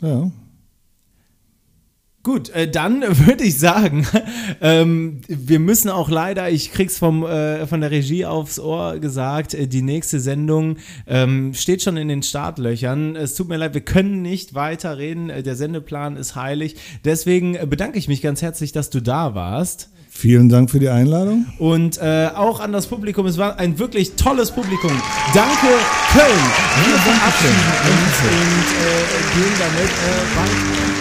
Ja, Gut, äh, dann würde ich sagen, ähm, wir müssen auch leider, ich krieg's vom, äh, von der Regie aufs Ohr gesagt, äh, die nächste Sendung ähm, steht schon in den Startlöchern. Es tut mir leid, wir können nicht weiterreden. Äh, der Sendeplan ist heilig. Deswegen bedanke ich mich ganz herzlich, dass du da warst. Vielen Dank für die Einladung. Und äh, auch an das Publikum. Es war ein wirklich tolles Publikum. Danke, Köln. Wir verabschieden uns und äh, gehen damit weiter.